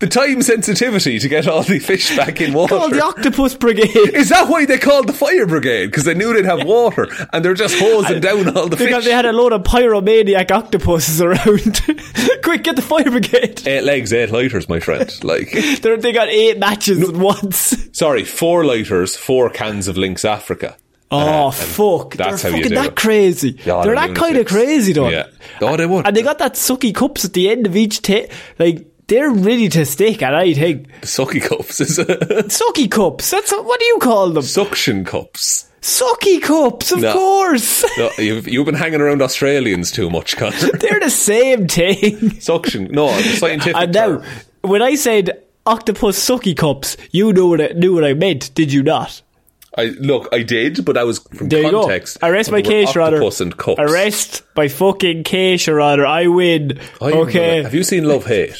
the time sensitivity to get all the fish back in water. Call the octopus brigade. is that why they called the fire brigade? Because they knew they'd have water, and they're just hosing down all the Because fish. they had a load of pyromaniac octopuses around. <laughs> Quick, get the fire brigade. eight legs, eight lighters, my friend. Like. <laughs> They're, got eight matches at once. Sorry, four lighters, four cans of Lynx Africa. Oh uh, and fuck! that's they're how you fucking do that it. crazy. Yeah, they're that kind of crazy, though. Yeah. Oh, they would. And they got that sucky cups at the end of each ta- like they're ready to stick. And I think sucky cups is it? <laughs> sucky cups. That's what do you call them? suction cups. Sucky cups, of No. course. No, you've, you've been hanging around Australians too much, Conor. <laughs> they're the same thing. Suction. No, the scientific And now, term. when I said octopus sucky cups, you knew what I, knew what I meant, did you not? I look, I did, but I was from There context. Arrest of my the word case, Your Honor. octopus and cups. Arrest my fucking case, Honor. I win. I okay. Have you seen Love Hate?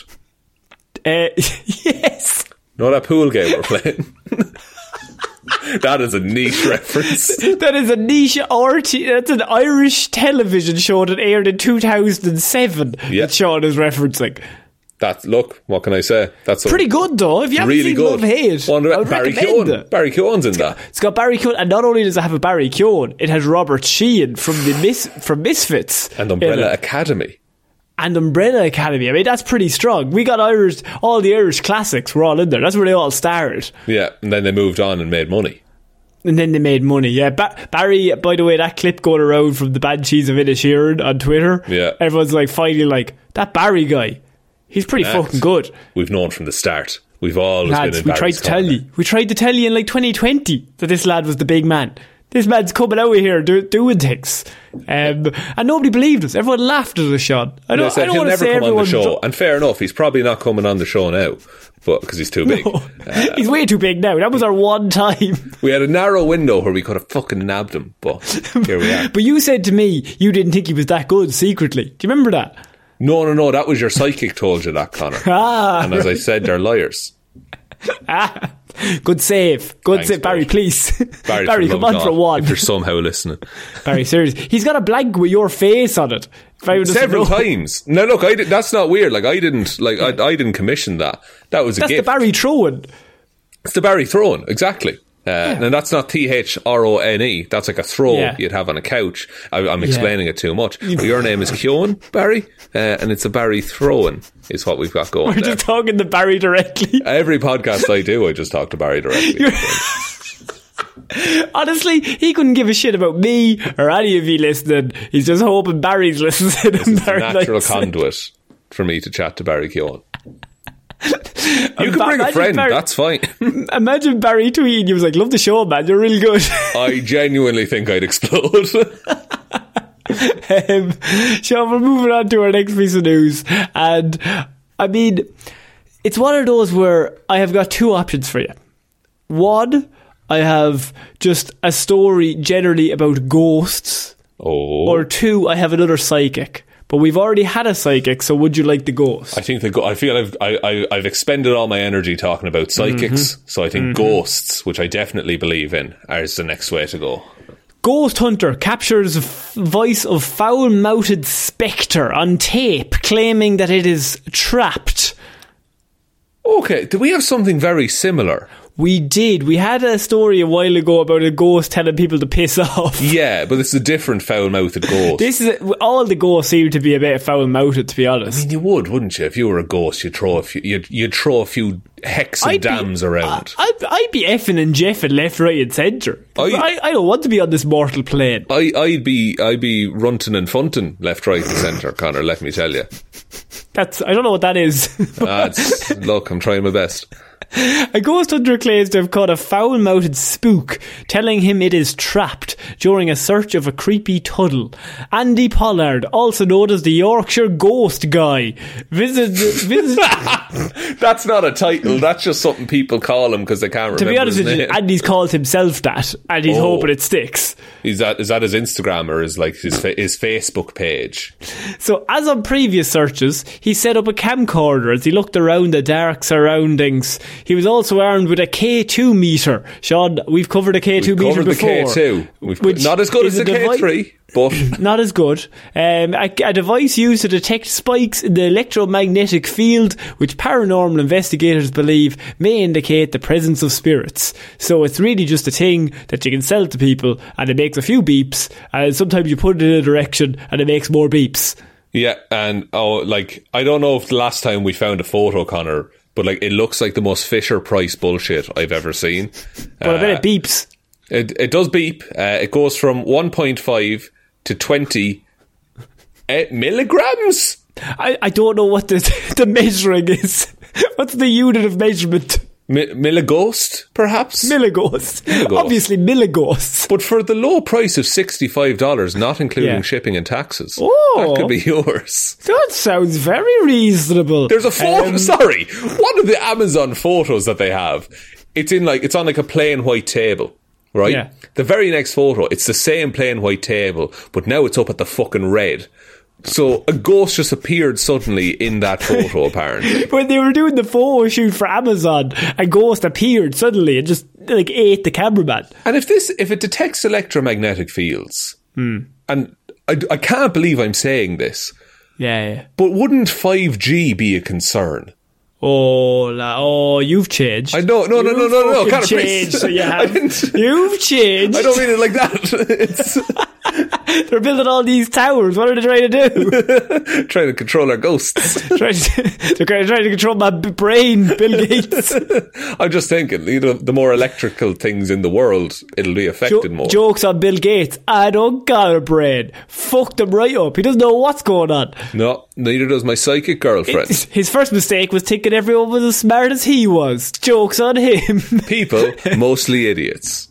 Uh, <laughs> yes. Not that pool game we're playing. <laughs> that is a niche reference. <laughs> That is a niche RT. That's an Irish television show that aired in 2007 Yeah. that Sean is referencing. That's look. What can I say? That's a- Pretty good though. If you haven't really seen good. Love Hate, Wonder- I would Barry Keoghan. it. Barry Keoghan's in that. It's got Barry Keoghan, and not only does it have a Barry Keoghan, it has Robert Sheehan from the Mis- from Misfits And Umbrella. Academy. and Umbrella Academy. I mean, that's pretty strong. We got Irish, all the Irish classics were all in there. That's where they all started. Yeah, and then they moved on and made money. And then they made money. Yeah, ba- Barry. By the way, that clip going around from the Banshees of Inisherin on Twitter. Yeah. everyone's like finally like that Barry guy. He's pretty That's- fucking good. We've known from the start. We've always Lads, been in we tried to tell corner. you. We tried to tell you in like 2020 that this lad was the big man. This man's coming out here do, doing things, um, and nobody believed us. Everyone laughed at us, Sean. I don't, I don't he'll want to never say come on the show, and fair enough. He's probably not coming on the show now, but because he's too big. <laughs> He's way too big now. That was our one time. <laughs> We had a narrow window where we could have fucking nabbed him, but <laughs> here we are. But you said to me you didn't think he was that good secretly. Do you remember that? No, no, no. That was your psychic told you that, Conor. <laughs> Ah, and as I said, they're liars. <laughs> ah. Good save. Good Thanks, save. Barry, bud. please. <laughs> Barry, Barry, come on of for God, one. If you're somehow listening, Barry, seriously. He's got a blank with your face on it. If I would have several times. Now, look, I did, that's not weird. Like I didn't, like I, I didn't commission that. That was a That's the. Barry Trowan. It's the Barry throne, exactly. Uh, And that's not T H R O N E. That's like a throw Yeah. you'd have on a couch. I, I'm explaining it too much. <laughs> But your name is Keoghan Barry, uh, and it's a Barry throwing is what we've got going We're there. just talking to Barry directly. <laughs> Every podcast I do, I just talk to Barry directly. <laughs> Honestly, he couldn't give a shit about me or any of you listening. He's just hoping Barry's listening. and It's a natural conduit for me to chat to Barry Keoghan. You can Ba- bring a friend, Barry- that's fine. <laughs> Imagine Barry tweeting. He was like, "Love the show, man. You're really good." <laughs> I genuinely think I'd explode. um, Sean, we're moving on to our next piece of news, and I mean, it's one of those where I have got two options for you. One, I have just a story generally about ghosts, oh. or two, I have another psychic. But we've already had a psychic, so would you like the ghost? I think the go- I feel I've I, I, I've expended all my energy talking about psychics, Mm-hmm. so I think ghosts, which I definitely believe in, is the next way to go. Ghost Hunter captures f- voice of foul-mouthed spectre on tape, claiming that it is trapped. Okay, do we have something very similar? We did. We had a story a while ago about a ghost telling people to piss <laughs> off. Yeah, but it's a different foul-mouthed ghost. This is all the ghosts seem to be a bit foul-mouthed, to be honest. I mean, you would, wouldn't you? If you were a ghost, you'd throw a few, you'd, you'd throw a few hex and I'd be- dams around. I, I'd, I'd be effing and jeffing left, right, and centre. I- I, I don't want to be on this mortal plane. I, I'd be, I'd be runting and funting left, right, and centre, Conor. Let me tell you. That's I don't know what that is. <laughs> Ah, look, I'm trying my best. A ghost hunter claims to have caught a foul mouthed spook, telling him it is trapped during a search of a creepy tunnel. Andy Pollard, also known as the Yorkshire Ghost Guy, visited. visited <laughs> That's not a title. That's just something people call him because they can't remember. to be honest with you. Andy's called himself that, and he's Oh. hoping it sticks. Is that is that his Instagram or is like his fa- his Facebook page? So, as on previous searches, he set up a camcorder as he looked around the dark surroundings. He was also armed with a K2 meter. Sean, we've covered a K2 We've meter covered the before. K2. We've, which not as good as the a device- K3, but <laughs> Not as good. Um, a, a device used to detect spikes in the electromagnetic field, which paranormal investigators believe may indicate the presence of spirits. So it's really just a thing that you can sell to people, and it makes a few beeps, and sometimes you put it in a direction, and it makes more beeps. yeah, and oh, like I don't know if the last time we found a photo, Conor, but like it looks like the most Fisher Price bullshit I've ever seen. But I bet Uh, it beeps. It it does beep. Uh, it goes from 1.5 to 20 uh, milligrams. I, I don't know what the <laughs> the measuring is. <laughs> What's the unit of measurement? Mi- millighost, perhaps. Milligauss. Obviously, milligauss. but for the low price of $65, not including Yeah. shipping and taxes, Oh. that could be <laughs> yours. That sounds very reasonable. There's a photo. Um, sorry, one of the Amazon photos that they have. It's in like it's on like a plain white table, right? Yeah. The very next photo, it's the same plain white table, but now it's up at the fucking red. So a ghost just appeared suddenly in that photo, apparently. <laughs> when they were doing the photo shoot for Amazon, a ghost appeared suddenly and just like ate the cameraman. And if this, if it detects electromagnetic fields, Hmm. and I, I can't believe I'm saying this, Yeah, yeah. But wouldn't 5G be a concern? Oh, la, oh, you've changed. I know, no, no, no, You've no, no, fucking Conor, please. changed, so you <laughs> have. You've changed. I don't mean it like that. <laughs> It's <laughs> They're building all these towers. What are they trying to do? <laughs> trying to control our ghosts. <laughs> trying to, they're trying to control my brain, Bill Gates. I'm just thinking, you know, the more electrical things in the world, it'll be affected Jo- more. jokes on Bill Gates. I don't got a brain. Fucked him right up. He doesn't know what's going on. no, neither does my psychic girlfriend. His first mistake was thinking everyone was as smart as he was. Jokes on him. <laughs> People, mostly idiots.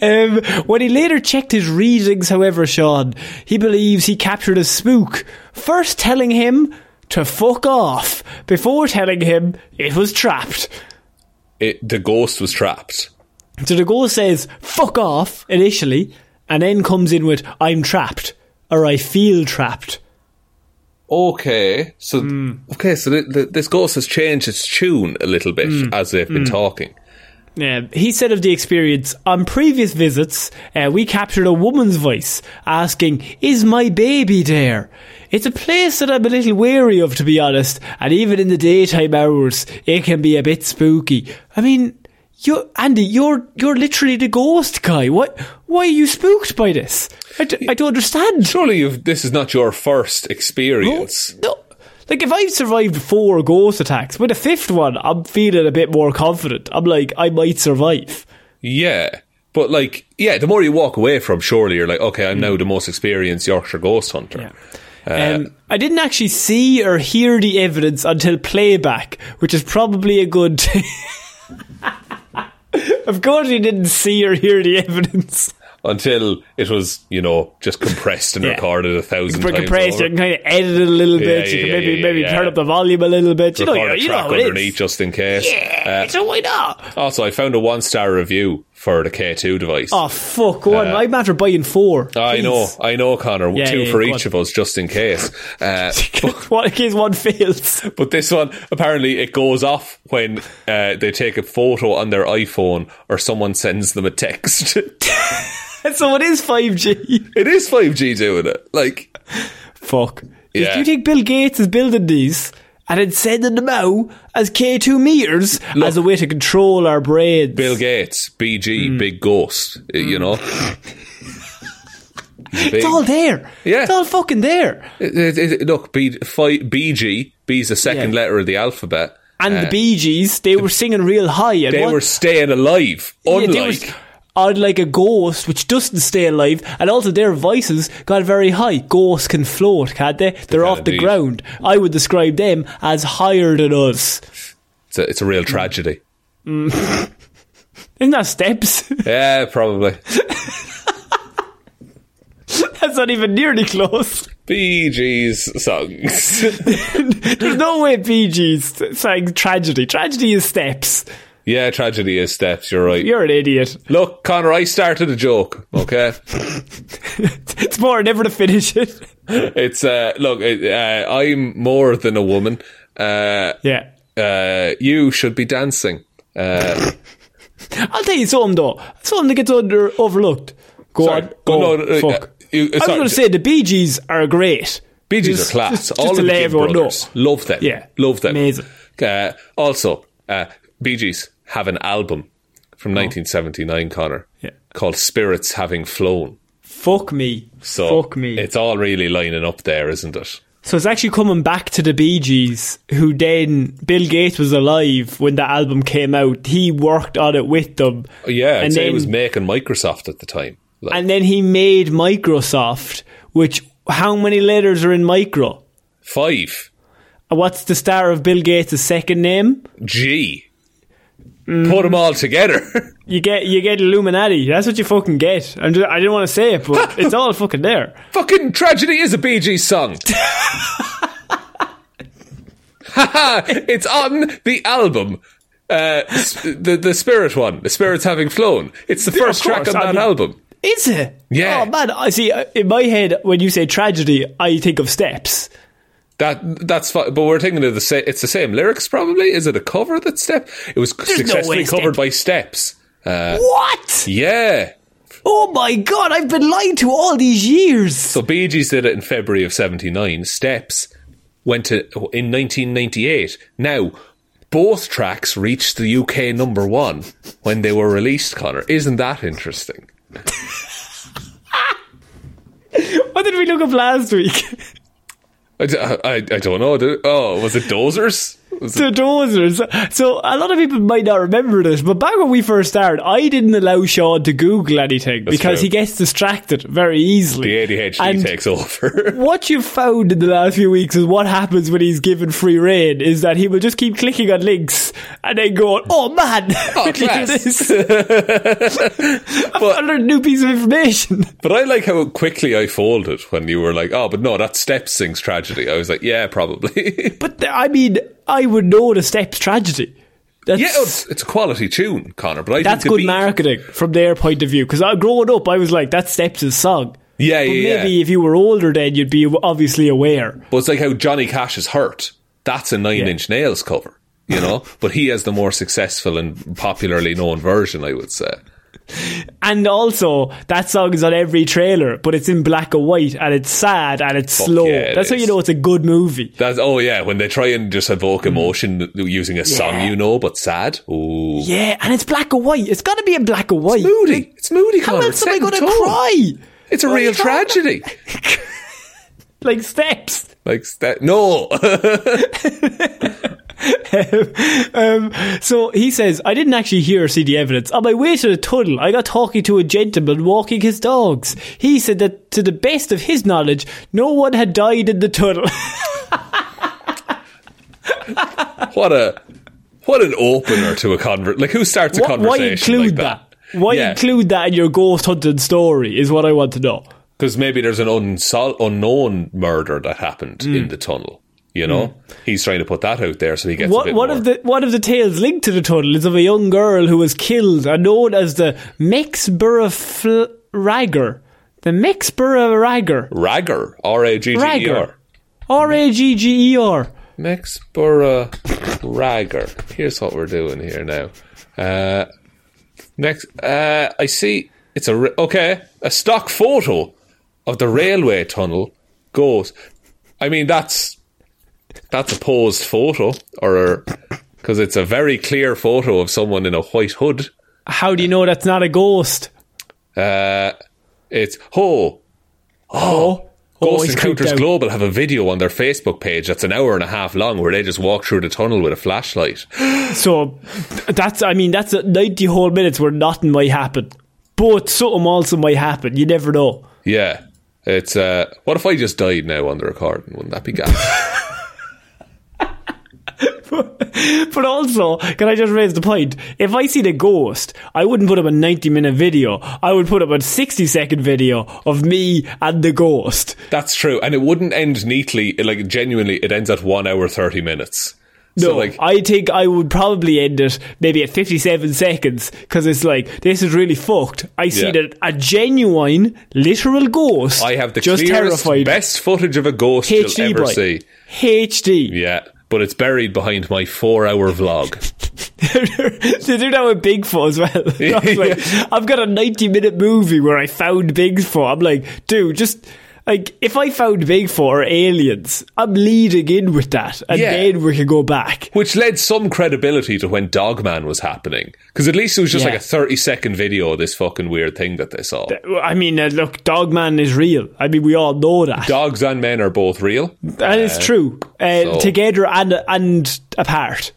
Um, when he later checked his readings, however, Sean, he believes he captured a spook, first telling him to fuck off, before telling him it was trapped. It, the ghost was trapped. So the ghost says, fuck off, initially, and then comes in with, I'm trapped, or I feel trapped. Okay, so Hmm. okay, so th th this ghost has changed its tune a little bit Hmm. as they've been talking. Yeah, he said of the experience, on previous visits, uh, we captured a woman's voice asking, Is my baby there? It's a place that I'm a little wary of, to be honest, and even in the daytime hours, it can be a bit spooky. I mean, you Andy, you're you're literally the ghost guy. What? Why are you spooked by this? I, d- I don't understand. Surely you've, this is not your first experience. No. Like, if I've survived four ghost attacks, with a fifth one, I'm feeling a bit more confident. I'm like, I might survive. Yeah, but like, yeah, the more you walk away from, surely you're like, okay, I'm Hmm. now the most experienced Yorkshire ghost hunter. Um, I didn't actually see or hear the evidence until playback, which is probably a good. <laughs> <laughs> of course, you didn't see or hear the evidence. Until it was, you know, just compressed and Yeah. recorded a thousand times. compressed, over. you can kind of edit it a little Yeah, bit. you can yeah, maybe yeah, maybe yeah. turn up the volume a little bit. You know, Record you know how it underneath just in case. Yeah, Uh, so why not? also, I found a one star review for the K2 device. Oh fuck! Go on, I'm after buying four. I know, I know, Conor. Yeah, two yeah, for each on. of us, just in case. Uh, <laughs> what in case one fails? but this one, apparently, it goes off when uh, they take a photo on their iPhone or someone sends them a text. <laughs> so it is five G. it is 5G doing it. Like, Fuck. Yeah. Do you think Bill Gates is building these and then sending them out as K two meters as a way to control our brains? Bill Gates, BG, Hmm. big ghost, you know? Big. <laughs> It's all there. Yeah. It's all fucking there. It- it- it- look, B, fi, BG, B's the second Yeah. letter of the alphabet. And Uh, the Bee Gees, they were singing real high. And They what- were staying alive, Yeah, they unlike. a ghost, which doesn't stay alive, and also their voices got very high. Ghosts can float, can't they? They're can off the ground. I would describe them as higher than us. It's a, it's a real tragedy. <laughs> Isn't that steps? <laughs> Yeah, probably. That's not even nearly close. Bee Gees songs. <laughs> There's no way Bee Gees sang tragedy. Tragedy is steps. Yeah, tragedy is steps, you're right. You're an idiot. Look, Conor, I started a joke, okay? <laughs> <laughs> It's more never to finish it. it's, uh, look, uh, I'm more than a woman. Uh, Yeah. uh, you should be dancing. Uh, I'll tell you something though. Something that gets under overlooked. Go Sorry. on. Go- no, uh, fuck. uh, you- I was going to say the Bee Gees are great. Bee Gees Just- are class. just- just All to of the everyone know. brothers. Love them. Yeah. Love them. Amazing. Uh, also, uh, Bee Gees have an album from Oh. 1979, Conor, Yeah. called Spirits Having Flown. Fuck me. So Fuck me. it's all really lining up there, isn't it? So it's actually coming back to the Bee Gees, who then Bill Gates was alive when the album came out. He worked on it with them. Yeah, and then, it was making Microsoft at the time. Like, and then he made Microsoft, which how many letters are in micro? five. What's the star of Bill Gates' second name? G. Mm. Put them all together. <laughs> You get you get Illuminati. That's what you fucking get. I'm just, I didn't want to say it, but <laughs> it's all fucking there. Fucking tragedy is a Bee Gees song. <laughs> It's on the album. Uh, the the spirit one, the spirits having flown. It's the first of track course, on I that mean- album. Is it? Yeah. Oh man, I see. uh, In my head, when you say tragedy, I think of steps. That that's fi- but we're thinking of the same. It's the same lyrics, probably. Is it a cover that step? It was no successfully way covered Step- by Steps. Uh, What? yeah, Oh my god, I've been lied to all these years. So Bee Gees did it in February of 79. Steps went to in 1998. Now, both tracks reached the UK number one when they were released, Conor. Isn't that interesting? <laughs> what did we look up last week? <laughs> I, I, I don't know. Oh, was it Dozers? To dozers. So a lot of people might not remember this, but back when we first started, I didn't allow Sean to Google anything That's because true. he gets distracted very easily. The ADHD And takes over. <laughs> what you've found in the last few weeks is what happens when he's given free reign is that he will just keep clicking on links and then going, "Oh man, Oh, when you do class." this, I <laughs> found a new piece of information." <laughs> But I like how quickly I folded when you were like, "Oh, but no, that's Steps sings tragedy." I was like, "Yeah, probably." But I mean, I would know the steps tragedy. That's, yeah, it's, it's a quality tune, Conor. But I that's good beat- marketing from their point of view. Because growing up, I was like, "That's Steps' song." Yeah, But yeah, maybe yeah. if you were older, then you'd be obviously aware. But it's like how Johnny Cash is hurt. That's a Nine Yeah. Inch Nails cover, you know. <laughs> but he has the more successful and popularly known version, I would say. And also, that song is on every trailer, but it's in black and white, and it's sad and it's Fuck slow. yeah, it That's how you know it's a good movie. That's oh yeah, when they try and just evoke emotion using a song you know but sad. Ooh, Yeah, and it's black and white. It's got to be in black and white. moody. It's moody. How Conor. else It's am I going to cry? It's a What real tragedy. <laughs> Like steps. like that. No, <laughs> <laughs> <laughs> um, so he says, I didn't actually hear or see the evidence. On my way to the tunnel, I got talking to a gentleman walking his dogs. He said that, to the best of his knowledge, no one had died in the tunnel. <laughs> what a what an opener to a convert. Like who starts a Why- Why conversation include like that? Why Yeah. include that in your ghost hunting story is what I want to know. Because maybe there's an unsol- unknown murder that happened Mm. in the tunnel. You know, he's trying to put that out there so he gets a What, bit one more. of the one of the tales linked to the tunnel is of a young girl who was killed and known as the Mexborough Fl- Ragger. The Mexborough Ragger. Ragger, R A G G E R, R A G G E R, R. R A G G E R. Mexborough Ragger. Here's what we're doing here now. Uh, next, uh, I see it's a ra- okay a stock photo of the railway tunnel goes. I mean that's that's a posed photo, or because it's a very clear photo of someone in a white hood. How do you know that's not a ghost? Uh, it's oh Oh, Ghost creeped Encounters. Global have a video on their Facebook page that's an hour and a half long where they just walk through the tunnel with a flashlight. <gasps> So that's I mean that's ninety whole minutes where nothing might happen, but something also might happen. You never know. Yeah. It's uh what if I just died now on the recording? Wouldn't that be gas? <laughs> <laughs> But also, can I just raise the point? If I see the ghost, I wouldn't put up a 90 minute video. I would put up a 60 second video of me and the ghost. That's true. And it wouldn't end neatly like genuinely it ends at one hour thirty minutes. No, So like I think I would probably end it maybe at 57 seconds because it's like, this is really fucked. I see Yeah. that a genuine, literal ghost I have the just clearest, terrified. best footage of a ghost HD you'll ever boy. see. HD. Yeah. But it's buried behind my four hour vlog. <laughs> they do that with Bigfoot as well. <laughs> I like, <laughs> I've got a 90 minute movie where I found Bigfoot. I'm like, dude, just like if I found Bigfoot or aliens, I'm leading in with that, and Yeah. then we can go back. Which led some credibility to when Dogman was happening. Because at least it was just Yeah. like a 30 second video of this fucking weird thing that they saw. I mean, uh, look, Dogman is real. I mean, we all know that. Dogs and men are both real. that is true. Uh, so- Together and and apart,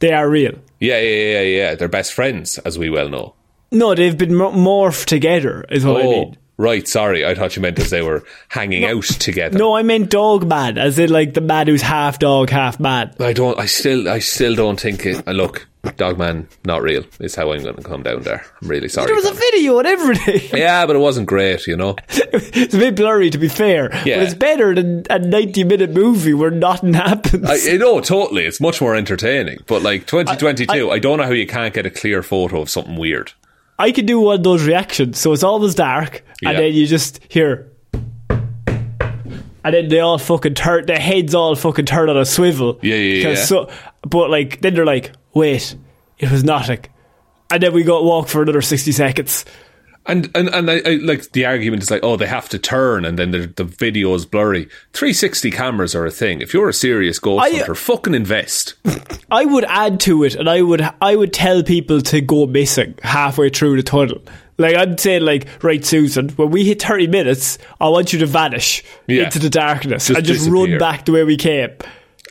they are real. Yeah, yeah, yeah, yeah. They're best friends, as we well know. No, they've been mo- morphed together. Is what I Oh, mean. Right. Sorry, I thought you meant as they were <laughs> hanging out together. No, I meant dog man, as in like the man who's half dog, half man. I don't. I still. I still don't think it. Uh, look, Dogman, not real. Is how I'm going to come down there. I'm really sorry. There was a video and everything. <laughs> yeah, but it wasn't great. You know. it's a bit blurry, to be fair. Yeah. But it's better than a 90 minute movie where nothing happens. I, I know totally. It's much more entertaining. But like 2022, I, don't know how you can't get a clear photo of something weird. I can do one of those reactions, so it's always dark, and Yeah. then you just hear. And then they all fucking turn, their heads all fucking turn on a swivel. Yeah, yeah, yeah. So, but like, then they're like, wait, it was nothing. And then we go walk for another 60 seconds. And and and I, I, like the argument is like, oh, they have to turn, and then the, the video is blurry. 360 cameras are a thing. If you're a serious hunter, fucking invest. <laughs> I would add to it, and I would I would tell people to go missing halfway through the tunnel. Like I'd say, like right, Susan, when we hit thirty minutes, I want you to vanish Yeah. into the darkness Just and just disappear. run back the way we came.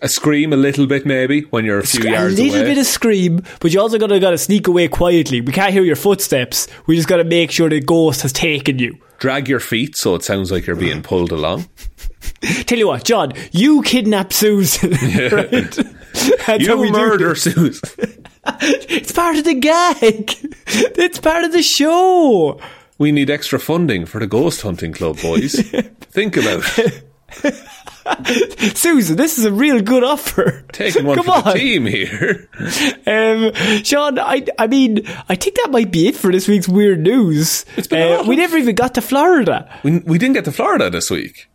A scream a little bit, maybe when you're a few a yards away. A little away. bit of scream, but you also gotta gotta sneak away quietly. We can't hear your footsteps. We just gotta make sure the ghost has taken you. Drag your feet so it sounds like you're being pulled along. <laughs> Tell you what, John, you kidnap Susan, <laughs> right? That's you murder. Susan. <laughs> It's part of the gag. It's part of the show. We need extra funding for the ghost hunting club, boys. Think about it. <laughs> Susan, this is a real good offer. Taking one <laughs> Come for on. the team here. <laughs> Um, Sean, I, I mean, I think that might be it for this week's weird news. It's been Uh, we never even got to Florida. We, we didn't get to Florida this week.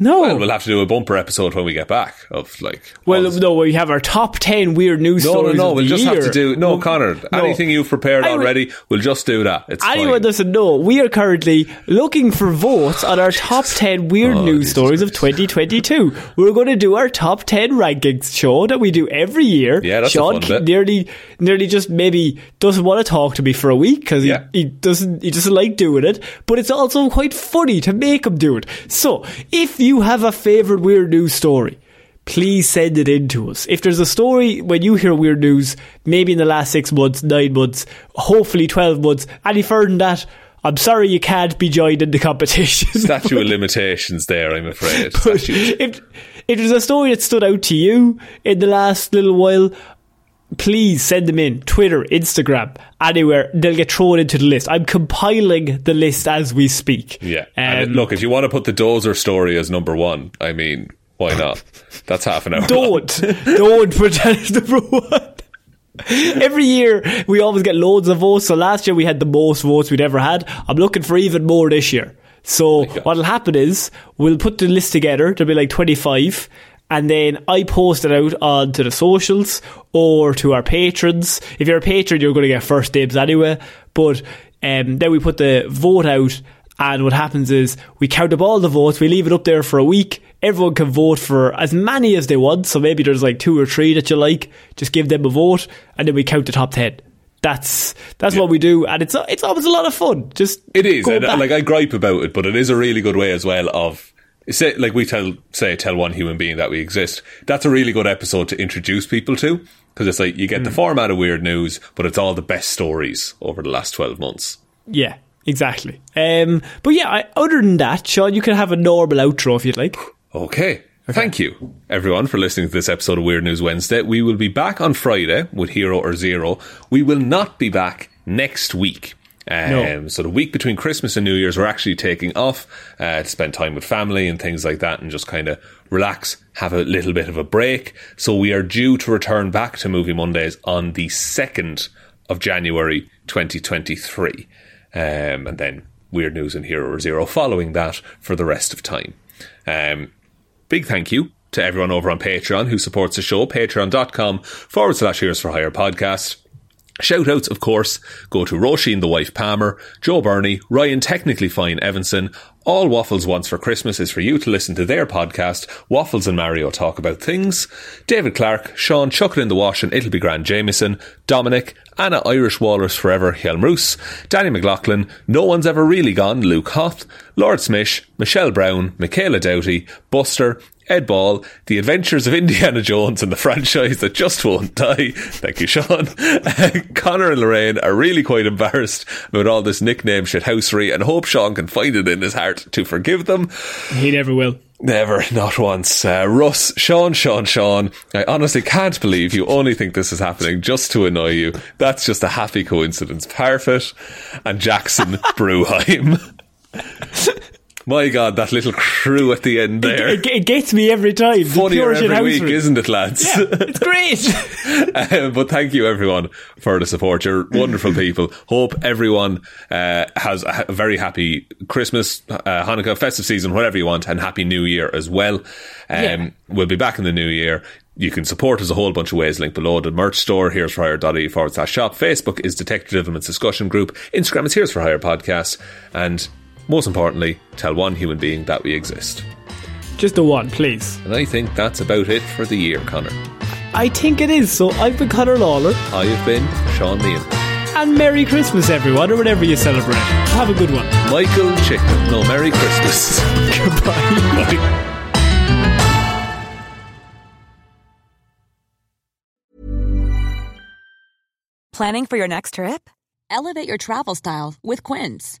No. Well, we'll have to do a bumper episode when we get back of like. Well, no, we have our top 10 weird news no, no, stories. no. We'll just have to do no, Conor. no. Anything you've prepared already, we'll just do that. It's Anyone fine. doesn't know, we are currently looking for votes on our top 10 weird Oh, news Jesus stories of 2022. We're going to do our top 10 rankings show that we do every year. Yeah, that's Sean nearly, nearly just maybe doesn't want to talk to me for a week because Yeah. he, he doesn't, he doesn't like doing it, but it's also quite funny to make him do it. So, if you have a favorite weird news story, please send it in to us. If there's a story when you hear weird news, maybe in the last six months, nine months, hopefully 12 months, any further than that, I'm sorry you can't be joined in the competition. <laughs> Statute of limitations there, I'm afraid. If, if there's a story that stood out to you in the last little while, please send them in. Twitter, Instagram, anywhere. They'll get thrown into the list. I'm compiling the list as we speak. Yeah. and Um, look, if you want to put the Dozer story as number one, I mean, why not? That's half an hour. Don't. don't put that as number one. Every year we always get loads of votes. So last year we had the most votes we'd ever had. I'm looking for even more this year. So what'll happen is we'll put the list together. There'll be like 25. And then I post it out onto the socials or to our patrons. If you're a patron, you're going to get first dibs anyway. But um, then we put the vote out and what happens is we count up all the votes, we leave it up there for a week. Everyone can vote for as many as they want. So maybe there's like two or three that you like. Just give them a vote, and then we count the top ten. That's that's what we do, and it's it's always a lot of fun. Just It is. uh, like I gripe about it, but it is a really good way as well of say like we tell say tell one human being that we exist. That's a really good episode to introduce people to because it's like you get Hmm. the format of weird news, but it's all the best stories over the last twelve months. yeah, exactly. Um, but yeah, I, other than that, Sean, you can have a normal outro if you'd like. Okay. Thank you, everyone, for listening to this episode of Weird News Wednesday. We will be back on Friday with Hero or Zero. We will not be back next week. Um, No. So the week between Christmas and New Year's, we're actually taking off uh, to spend time with family and things like that, and just kind of relax, have a little bit of a break. So we are due to return back to Movie Mondays on the second of January, 2023, um, and then Weird News and Hero Zero following that for the rest of time. Um, big thank you to everyone over on Patreon who supports the show, patreon.com forward slash Heroes for Hire podcast. Shout outs, of course, go to Róisín the Wife Palmer, Joe Bernie, Ryan Technically Fine Evanson. All Waffles wants for Christmas is for you to listen to their podcast, Waffles and Mario Talk About Things. David Clarke, Sean Chuck It in the Wash and It'll Be Grand Jamieson, Dominic, Anna Irish Walrus Forever, Hjelmroos, Danny McLaughlin, No One's Ever Really Gone, Luke Hoth, Lordsmish, Michelle Browne, Michaela Doughty, Buster, Ed Ball, The Adventures of Indiana Jones and the franchise that just won't die. Thank you, Sean. <laughs> Conor and Lorraine are really quite embarrassed about all this nickname shithousery and hope Sean can find it in his heart to forgive them. He never will. Never, not once. Uh, Russ, Sean, Sean, Sean. I honestly can't believe you only think this is happening just to annoy you. That's just a happy coincidence. Parfitt and Jackson <laughs> Brueheim. <laughs> My God, that little crew at the end there. It, it, it gets me every time. Funnier every week, isn't it, lads? Yeah, it's great. <laughs> <laughs> uh, but thank you, everyone, for the support. You're wonderful people. Hope everyone uh, has a very happy Christmas, uh, Hanukkah, festive season, whatever you want, and happy New Year as well. Um, Yeah. We'll be back in the new year. You can support us a whole bunch of ways. Link below the merch store. heroesforhire.ie forward slash shop. Facebook is Detective Divilment's discussion group. Instagram is Heroes for Hire podcast. And most importantly, tell one human being that we exist. Just the one, please. And I think that's about it for the year, Conor. I think it is. So I've been Conor Lawler, I have been Shaun Meighan. and Merry Christmas, everyone, or whatever you celebrate. Have a good one. Michael Chickman. No, Merry Christmas. <laughs> Goodbye. Bye. Planning for your next trip? Elevate your travel style with Quince.